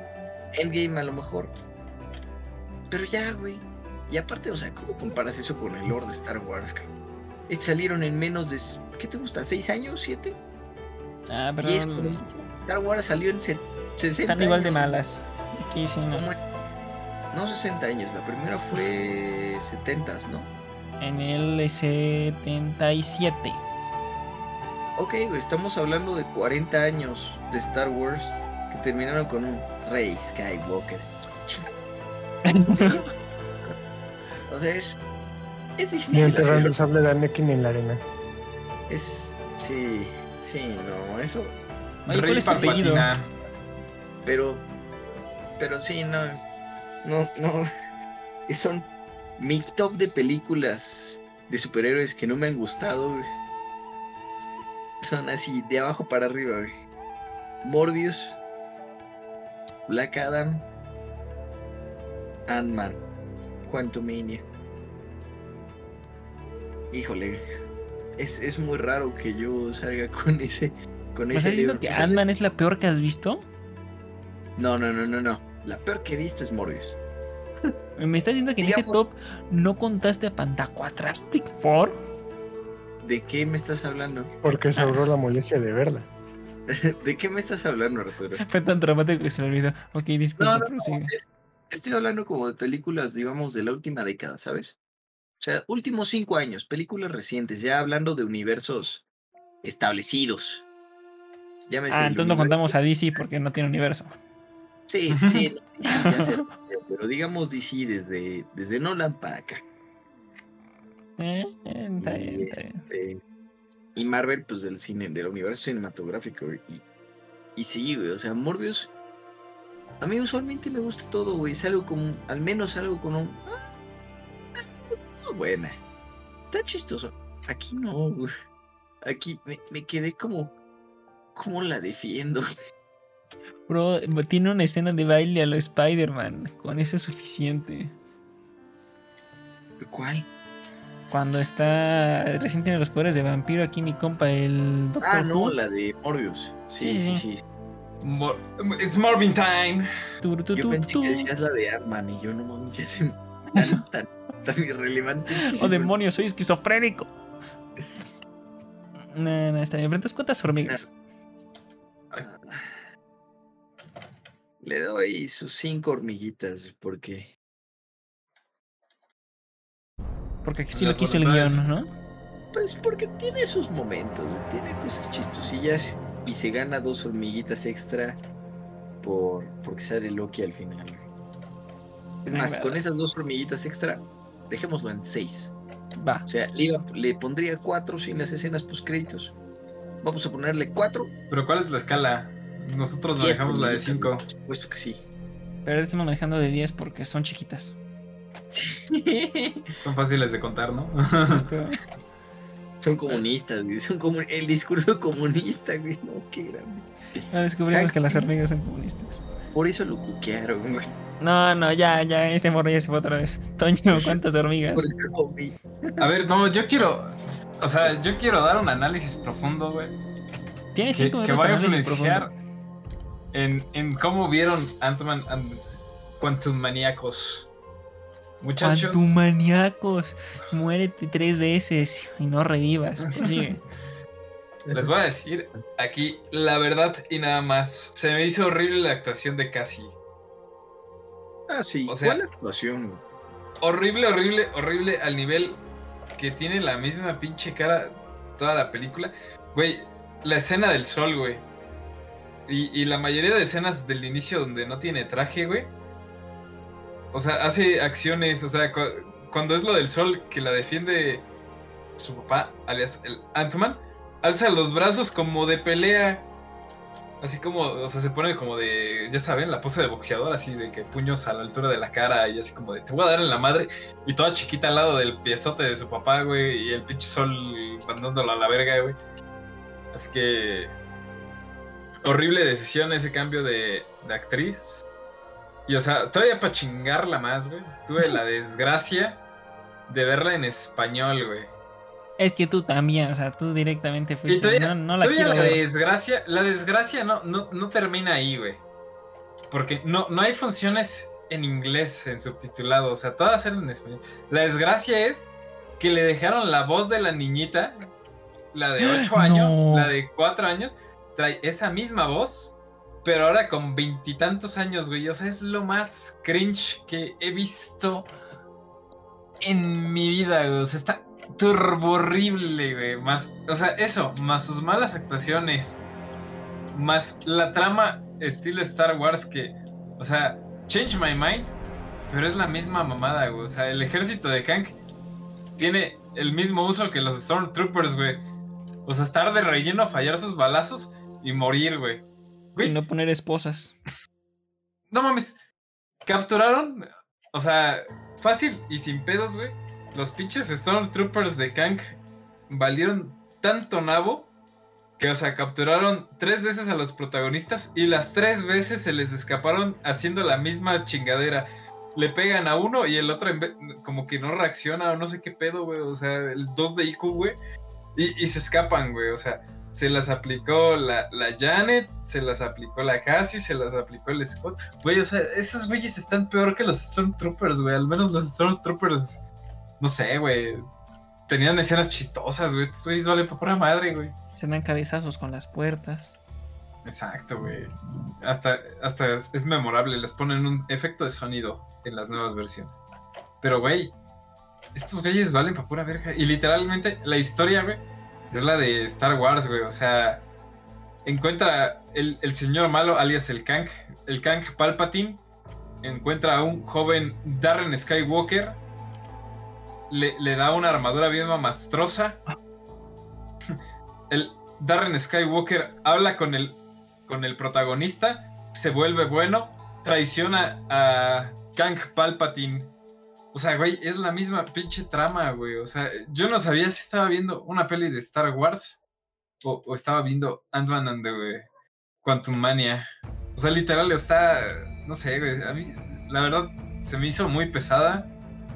Endgame a lo mejor. Pero ya, güey. Y aparte, o sea, ¿cómo comparas eso con el lore de Star Wars, cabrón? Salieron en menos de. ¿Qué te gusta? ¿Seis años? ¿Siete? ah, pero Diez, como mucho. Star Wars salió en se- 60 están igual de años. malas. Aquí sí, no. No 60 años, la primera fue 70, ¿no? En el 77. Ok, güey, estamos hablando de 40 años de Star Wars que terminaron con un Rey Skywalker. O sea, es. Es Y difícil. enterrando hacerlo. el sable de Anakin en la arena. Es. Sí, sí, no, eso. ¿cuál Rey es. Pero. Pero sí, no. No, no. Son mi top de películas de superhéroes que no me han gustado, güey. Son así, de abajo para arriba, güey. Morbius. Black Adam. Ant-Man. Quantumania. Híjole. Es, es muy raro que yo salga con ese. Con ¿Me ese estás diciendo libro. que O sea, Ant-Man es la peor que has visto? No, no, no, no, no. La peor que he visto es Morbius. ¿Me estás diciendo que en ese Digamos- top no contaste a Pantaquatrastic Four? ¿De qué me estás hablando? Porque se ahorró la molestia de verla. ¿De qué me estás hablando, Arturo? Fue tan dramático que se me olvidó. Ok, disculpa, No, no, no, es- Estoy hablando como de películas, digamos, de la última década, ¿sabes? O sea, últimos cinco años, películas recientes, ya hablando de universos establecidos. Llámese Ah, entonces no contamos a DC porque no tiene universo. Sí, sí, ya sé, pero digamos DC desde, desde Nolan para acá. Eh, eh, está bien. este, y Marvel, pues del cine, del universo cinematográfico. Y, y sí, güey, o sea, Morbius. A mí usualmente me gusta todo, güey. Es algo como, al menos algo con un. buena. Está chistoso. Aquí no, güey. Aquí me, me quedé como. ¿Cómo la defiendo? Bro, tiene una escena de baile a lo Spider-Man. Con eso es suficiente. ¿Cuál? Cuando está. Recién tiene los poderes de vampiro aquí, mi compa, el Doctor Ah, no, Who. la de Morbius. Sí, Sí, sí, sí, sí. Mor- It's Morbin Time. Tu, Yo pensé que decías la de Ant-Man y yo no mames, ya se tan, tan, tan irrelevante. Oh, demonios, soy esquizofrénico. No, no, está bien. Entonces, ¿cuántas hormigas? Le doy sus cinco hormiguitas porque Porque sí Las lo quiso el guion, ¿no? Pues porque tiene sus momentos, tiene cosas chistosillas y se gana dos hormiguitas extra por porque sale Loki al final. Es más, con esas dos hormiguitas extra, dejémoslo en seis. Va. O sea, le, iba- le pondría cuatro sin las escenas post créditos. Vamos a ponerle cuatro. Pero ¿cuál es la escala? Nosotros diez manejamos la de hormiguitas, 5. güey, Por supuesto que sí. Pero estamos manejando de 10 porque son chiquitas. Son fáciles de contar, ¿no? Son comunistas, güey. Son como el discurso comunista, güey. No, qué grande. ah, descubrimos que las hormigas son comunistas. Por eso lo cuquearon, güey. No, no, ya, ya, este morro ya se fue otra vez. Toño, ¿cuántas hormigas? Por eso comí. A ver, no, yo quiero. O sea, yo quiero dar un análisis profundo, güey. Tiene Que, cinco que minutos va a para análisis influenciar en, en cómo vieron Ant-Man and Quantum Maníacos. Muchachos. Antumaniacos, muérete tres veces y no revivas. Prosigue. Les voy a decir aquí la verdad y nada más. Se me hizo horrible la actuación de Cassie. Ah, sí. O sea- ¿Cuál actuación? Horrible, horrible, horrible al nivel que tiene la misma pinche cara toda la película. Güey, la escena del sol, güey. Y, y la mayoría de escenas del inicio donde no tiene traje, güey. O sea, hace acciones, o sea, cu- cuando es lo del sol que la defiende su papá, alias el Ant-Man, alza los brazos como de pelea. Así como, o sea, se pone como de, ya saben, la pose de boxeador, así de que puños a la altura de la cara y así como de, te voy a dar en la madre. Y toda chiquita al lado del piezote de su papá, güey, y el pinche sol mandándolo a la verga, güey. Así que, horrible decisión ese cambio de, de actriz. Y, o sea, todavía para chingarla más, güey, tuve la desgracia de verla en español, güey. Es que tú también, o sea, tú directamente Y fuiste. todavía, no, no la todavía quiero la ver. desgracia, la desgracia no, no, no termina ahí, güey. Porque no, no hay funciones en inglés, en subtitulado, o sea, todas eran en español. La desgracia es que le dejaron la voz de la niñita, la de 8 años, No. la de 4 años, trae esa misma voz, pero ahora con veintitantos años, güey. O sea, es lo más cringe que he visto en mi vida, güey. O sea, está turbo horrible, güey. Más, o sea, eso, más sus malas actuaciones, más la trama estilo Star Wars que, o sea, change my mind, pero es la misma mamada, güey. O sea, el ejército de Kang tiene el mismo uso que los Stormtroopers, güey. O sea, estar de relleno, fallar sus balazos y morir, güey. Güey, Y no poner esposas. no mames. Capturaron, o sea, fácil y sin pedos, güey. Los pinches Stormtroopers de Kang valieron tanto nabo que, o sea, capturaron tres veces a los protagonistas y las tres veces se les escaparon haciendo la misma chingadera. Le pegan a uno y el otro en vez- como que no reacciona o no sé qué pedo, güey. O sea, el 2 de IQ, güey. Y, y se escapan, güey. O sea, se las aplicó la, la Janet, se las aplicó la Cassie, se las aplicó el Scott. Güey, o sea, esos güeyes están peor que los Stormtroopers, güey. Al menos los Stormtroopers, no sé, güey. Tenían escenas chistosas, güey. Estos güeyes valen por pura madre, güey. Se dan cabezazos con las puertas. Exacto, güey. Hasta, hasta es, es memorable. Les ponen un efecto de sonido en las nuevas versiones. Pero, güey, estos güeyes valen para pura verga. Y literalmente la historia, güey, es la de Star Wars, güey. O sea, encuentra el, el señor malo, alias el Kang, el Kang Palpatine. Encuentra a un joven Darren Skywalker. Le, le da una armadura bien mamastrosa. El Darren Skywalker habla con el, con el protagonista. Se vuelve bueno. Traiciona a Kang Palpatine. O sea, güey, es la misma pinche trama, güey. O sea, yo no sabía si estaba viendo una peli de Star Wars o, estaba viendo Ant-Man and the Quantum Mania. O sea, literal, está. No sé, güey. A mí, la verdad, se me hizo muy pesada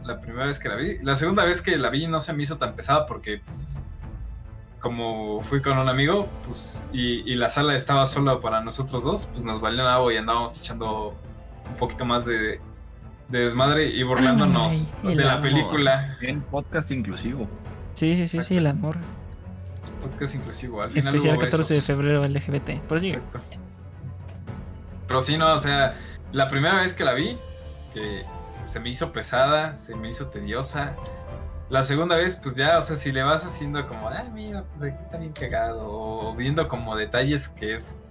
la primera vez que la vi. La segunda vez que la vi no se me hizo tan pesada porque, pues. Como fui con un amigo, pues. Y, la sala estaba solo para nosotros dos, pues nos valió nada y andábamos echando un poquito más de, de desmadre y burlándonos Ay, de la amor. película. En podcast inclusivo. Sí, sí, sí, sí, el amor. Podcast inclusivo. Al final Especial hubo 14 de febrero LGBT. Prosigue. Exacto. Pero sí, no, o sea, la primera vez que la vi, que se me hizo pesada, se me hizo tediosa. La segunda vez, pues ya, o sea, si le vas haciendo como, ay, mira, pues aquí está bien cagado, o viendo como detalles que es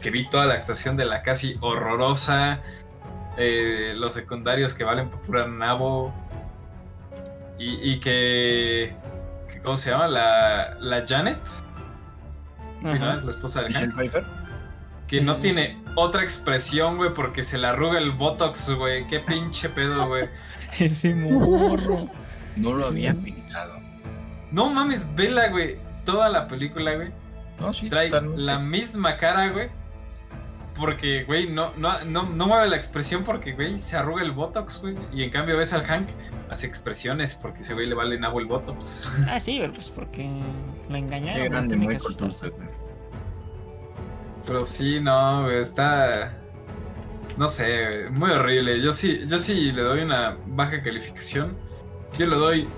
que vi toda la actuación de la casi horrorosa, eh, los secundarios que valen por pura nabo, y, y que, que, ¿cómo se llama? La, la Janet, sí, ¿no? Es la esposa de Michelle Pfeiffer. que no tiene otra expresión, güey, porque se le arruga el botox, güey, qué pinche pedo, güey. Ese morro. No lo había pensado. No mames, vela, güey, toda la película, güey. No, sí, trae totalmente. la misma cara, güey. Porque, güey, no, no, no, no mueve la expresión porque, güey, se arruga el botox, güey. Y en cambio ves al Hank, hace expresiones porque ese güey le vale nabo el botox. Ah, sí, pues porque lo engañaron. Qué grande, muy. Pero sí, no, güey, está. No sé, güey, muy horrible. Yo sí, yo sí le doy una baja calificación. Yo le doy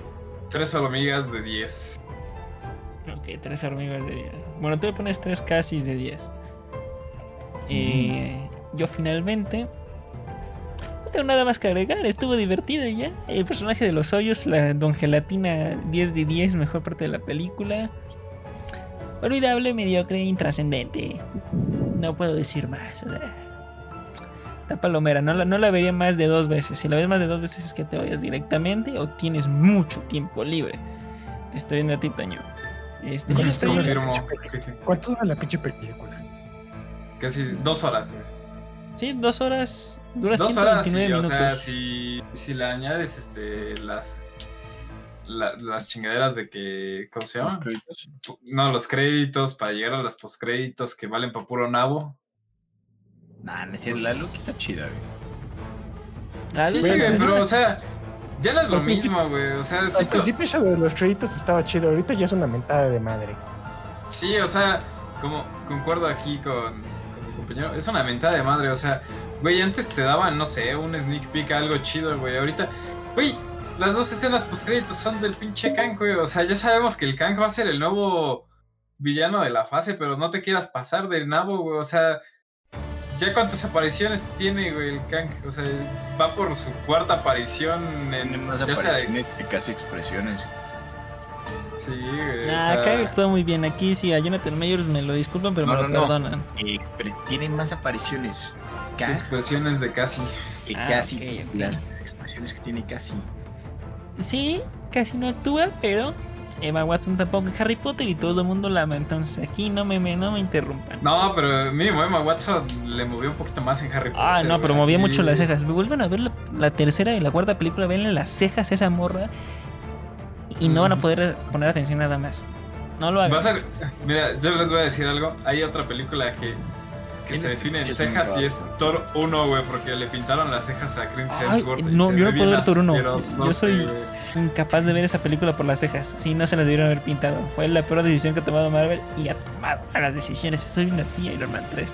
tres hormigas de 10. Ok, tres hormigas de 10. Bueno, tú le pones tres casis de 10. Eh, Yo finalmente. No tengo nada más que agregar. Estuvo divertida ya. El personaje de los hoyos, la Don Gelatina 10 de 10, mejor parte de la película. Olvidable, mediocre, intrascendente. No puedo decir más. o sea, Está palomera, no la, no la vería más de dos veces. Si la ves más de dos veces es que te vayas directamente o tienes mucho tiempo libre. Te estoy viendo a ti, Toño. Este. ¿Cuánto dura la pinche película? Casi dos horas, güey. Sí, dos horas. Dura Dos horas, 129 sí, o minutos. sea, si, si le añades este, las, la- las chingaderas de que, ¿cómo se llama? Créditos. No, los créditos para llegar a los postcréditos que valen para puro nabo. Nah, no es cierto, la look está chida, güey. Sí, está- güey, pero, o sea, ya no es lo mismo, güey. O sea, sí, Al principio eso de los créditos estaba chido, ahorita ya es una mentada de madre. sí, o sea, como concuerdo aquí con, compañero, es una mentada de madre. O sea, güey, antes te daban, no sé, un sneak peek, algo chido, güey. Ahorita, güey, las dos escenas postcréditos son del pinche Kang, güey. O sea, ya sabemos que el Kang va a ser el nuevo villano de la fase, pero no te quieras pasar del nabo, güey. O sea, ya cuántas apariciones tiene, güey, el Kang. O sea, va por su cuarta aparición en. Tiene más sea- apariciones que casi expresiones. Sí, güey. o Ah, sea, acá todo muy bien. Aquí sí, a Jonathan Mayors me lo disculpan, pero No, me lo no, perdonan. Tienen más apariciones. Casi, expresiones de casi. que Ah, casi ok, ok. las expresiones que tiene casi. Sí, casi no actúa, pero Emma Watson tampoco en Harry Potter y todo el mundo la ama. Entonces aquí no me, me- no me interrumpan. No, pero mínimo Emma Watson le movió un poquito más en Harry Potter. Ah, no, pero movía mucho las cejas. Me vuelven a ver la, la tercera y la cuarta película, ven las cejas a esa morra y no van a poder poner atención nada más. No lo hagan. Va a ser. Mira, yo les voy a decir algo. Hay otra película que, que se define en cejas y es Thor 1, güey, porque le pintaron las cejas a Chris Hemsworth. no, yo no puedo ver Thor 1. asqueroso, Yo soy-. Incapaz de ver esa película por las cejas. Sí, no se las debieron haber pintado. Fue la peor decisión que ha tomado Marvel y ha tomado malas decisiones. Estoy viendo a ti, Iron Man 3.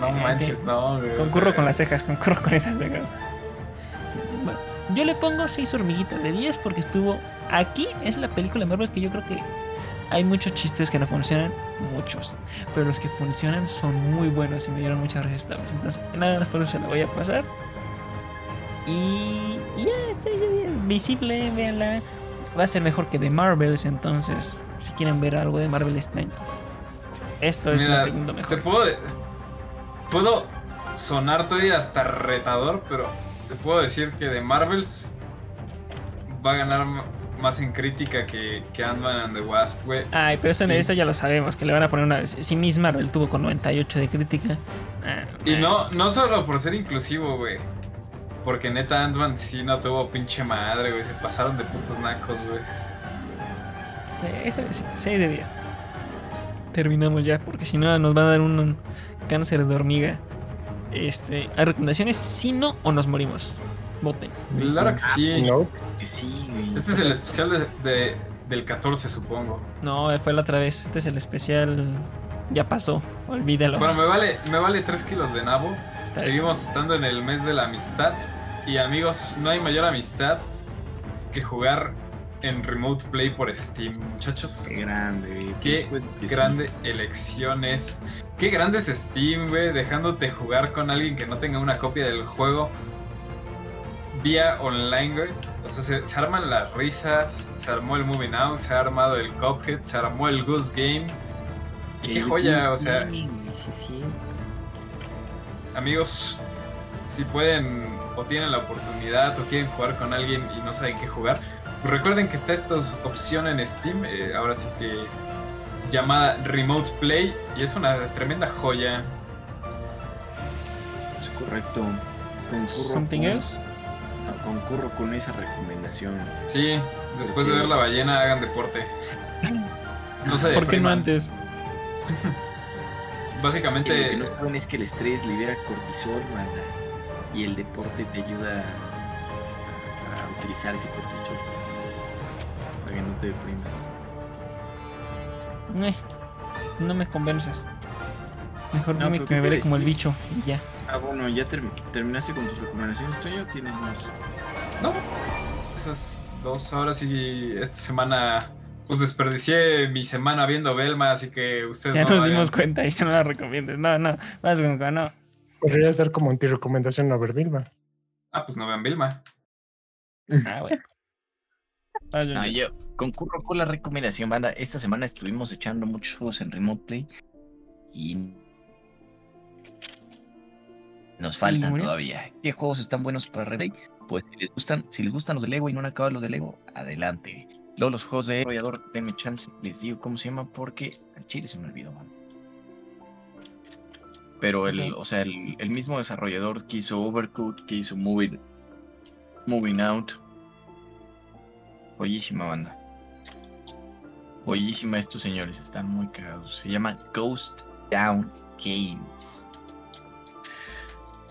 No manches, no, güey. o Concurro sea, con las cejas, concurro con esas cejas. Yo le pongo 6 hormiguitas de 10 porque estuvo aquí. Es la película de Marvel que yo creo que hay muchos chistes que no funcionan, muchos. Pero los que funcionan son muy buenos y me dieron muchas risas esta vez. Entonces, nada más por eso se la voy a pasar. Y ya, ya, ya, ya, visible, véanla. Va a ser mejor que The Marvels, entonces, si quieren ver algo de Marvel este año. Esto es la segunda Te mejor. puedo. Puedo sonar todavía hasta retador, pero te puedo decir que de Marvels va a ganar más en crítica que, que Ant-Man and the Wasp, güey. Ay, pero eso, Sí. eso ya lo sabemos, que le van a poner una... Si Miss Marvel tuvo con 98 de crítica... ah, Y ah, no, no solo por ser inclusivo, güey. Porque neta Ant-Man sí no tuvo pinche madre, güey. Se pasaron de putos nacos, güey. eh, esta vez sí, 6 de 10. Terminamos ya, porque si no nos va a dar un cáncer de hormiga. Este, ¿Hay recomendaciones? Si no, o nos morimos. Voten. Claro que sí. No, Que sí, güey. Este es el especial de, de- del 14, supongo. No, fue la otra vez. Este es el especial... Ya pasó, olvídalo. Bueno, me vale, me vale 3 kilos de nabo. Seguimos estando en el mes de la amistad. Y amigos, no hay mayor amistad que jugar en Remote Play por Steam, muchachos. Qué grande. Qué que sí. grande elección es. Qué grande es Steam, güey, dejándote jugar con alguien que no tenga una copia del juego vía online, güey. O sea, se, se arman las risas, se armó el Moving Out, se ha armado el Cuphead, se armó el Goose Game. Y qué joya, Goose o sea, cierto. amigos, si pueden o tienen la oportunidad o quieren jugar con alguien y no saben qué jugar, pues recuerden que está esta opción en Steam, eh, ahora sí que llamada Remote Play, y es una tremenda joya. Es correcto. Concurro ¿Something con- else? No, concurro con esa recomendación. Sí, después de ver la ballena, hagan deporte. No se ¿Por qué no antes? Que lo que Básicamente, no saben es que el estrés libera cortisol, banda. Y el deporte te ayuda a, a utilizar ese cortisol. No te deprimas. Eh, no me convences. Mejor No, dime que ¿qué me veré como el bicho y ya. Ah, bueno, ¿ya term- terminaste con tus recomendaciones, Toño? o ¿Tienes más? no. Esas dos horas y esta semana, pues desperdicié mi semana viendo Belma, así que ustedes Ya no nos dimos cuenta y ya no la recomiendes. No, no, vas con no. Podrías dar como anti-recomendación a ver Vilma. Ah, pues no vean Vilma. Ah, bueno. No, yo concurro con la recomendación, banda. Esta semana estuvimos echando muchos juegos en Remote Play y nos faltan todavía. ¿Qué juegos están buenos para Replay? Pues si les gustan, si les gustan los de Lego y no han acabado los de Lego, adelante. Luego los juegos de desarrollador, denme chance, les digo cómo se llama porque al chile se me olvidó, man. Pero el, o sea, el, el mismo desarrollador que hizo Overcooked, que hizo Moving, Moving Out. Joyísima banda. Joyísima estos señores, están muy cagados. Se llama Ghost Down Games.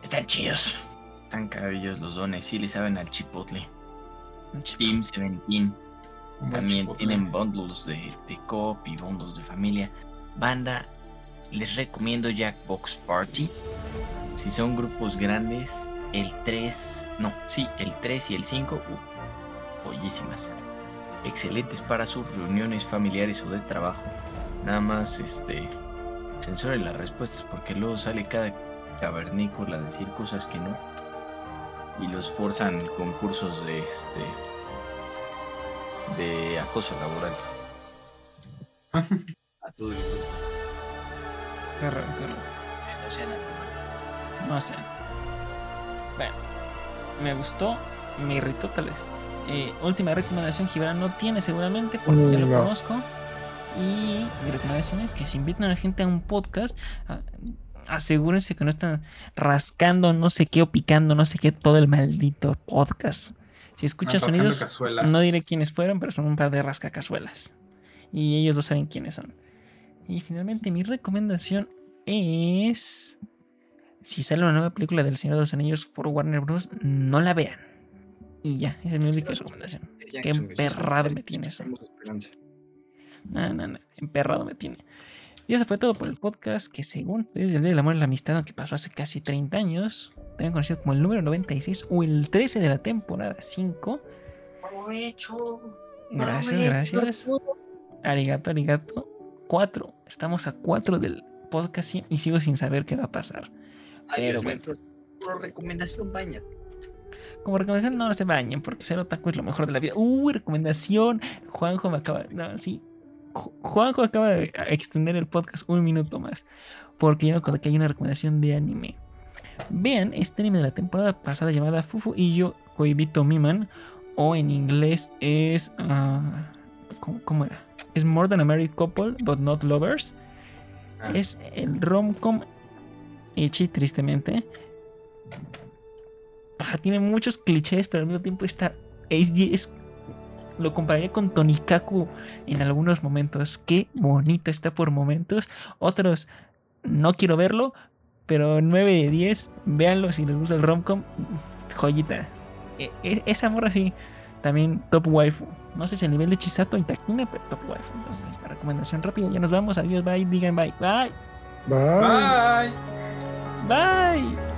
Están chidos. Están cagadillos los dones, sí le saben al chipotle. Team 17. Un buen También chipotle. tienen bundles de, de coop y bundles de familia. Banda, les recomiendo Jackbox Party. Si son grupos grandes, el 3, no, sí, el 3 y el 5, uh, joyísimas. Excelentes para sus reuniones familiares o de trabajo. Nada más, este, censuren las respuestas porque luego sale cada cavernícola a decir cosas que no. Y los forzan concursos de este de acoso laboral. A todo el mundo. Qué raro, qué raro. Así. No sé. Bueno, me gustó, me irritó tal vez. Eh, última recomendación, Gibran no tiene seguramente porque ya lo No. conozco. Y mi recomendación es que si invitan a la gente a un podcast, a- asegúrense que no están rascando no sé qué o picando no sé qué todo el maldito podcast. Si escuchan Rascando sonidos, cazuelas. no diré quiénes fueron, pero son un par de rascacazuelas. Y ellos no saben quiénes son. Y finalmente mi recomendación es... Si sale una nueva película del Señor de los Anillos por Warner Bros., no la vean. Y ya, esa es mi única recomendación. Qué emperrado me tiene eso. No, no, no, emperrado me tiene. Y eso fue todo por el podcast que según desde el Día del Amor y la Amistad, que pasó hace casi 30 años, también conocido como el número 96 o el 13 de la temporada 5. Gracias, gracias. Arigato, arigato. 4. Estamos a 4 del podcast y sigo sin saber qué va a pasar. Pero bueno. Por recomendación, baña. Como recomendación, no, se bañen porque ser otaku es lo mejor de la vida. Uy, recomendación. Juanjo me acaba. No, sí. Ju- Juanjo acaba de extender el podcast un minuto más. Porque yo me acuerdo que hay una recomendación de anime. Vean este anime de la temporada pasada llamada Fufu y yo Koibito Miman. O en inglés es. ah, ¿cómo, cómo era? Es More Than a Married Couple, but not lovers. Ah. Es el romcom Echi, tristemente. Ajá, tiene muchos clichés, pero al mismo tiempo está. Es, es- lo compararía con Tonikaku en algunos momentos. Qué bonito está por momentos. Otros, no quiero verlo, pero 9 de 10, véanlo si les gusta el romcom. Joyita. E- e- esa morra sí, también top waifu. No sé si a nivel de Chisato y Takina, pero top waifu. Entonces, esta recomendación rápida. Ya nos vamos. Adiós, bye. Digan bye. Bye. Bye. Bye. Bye.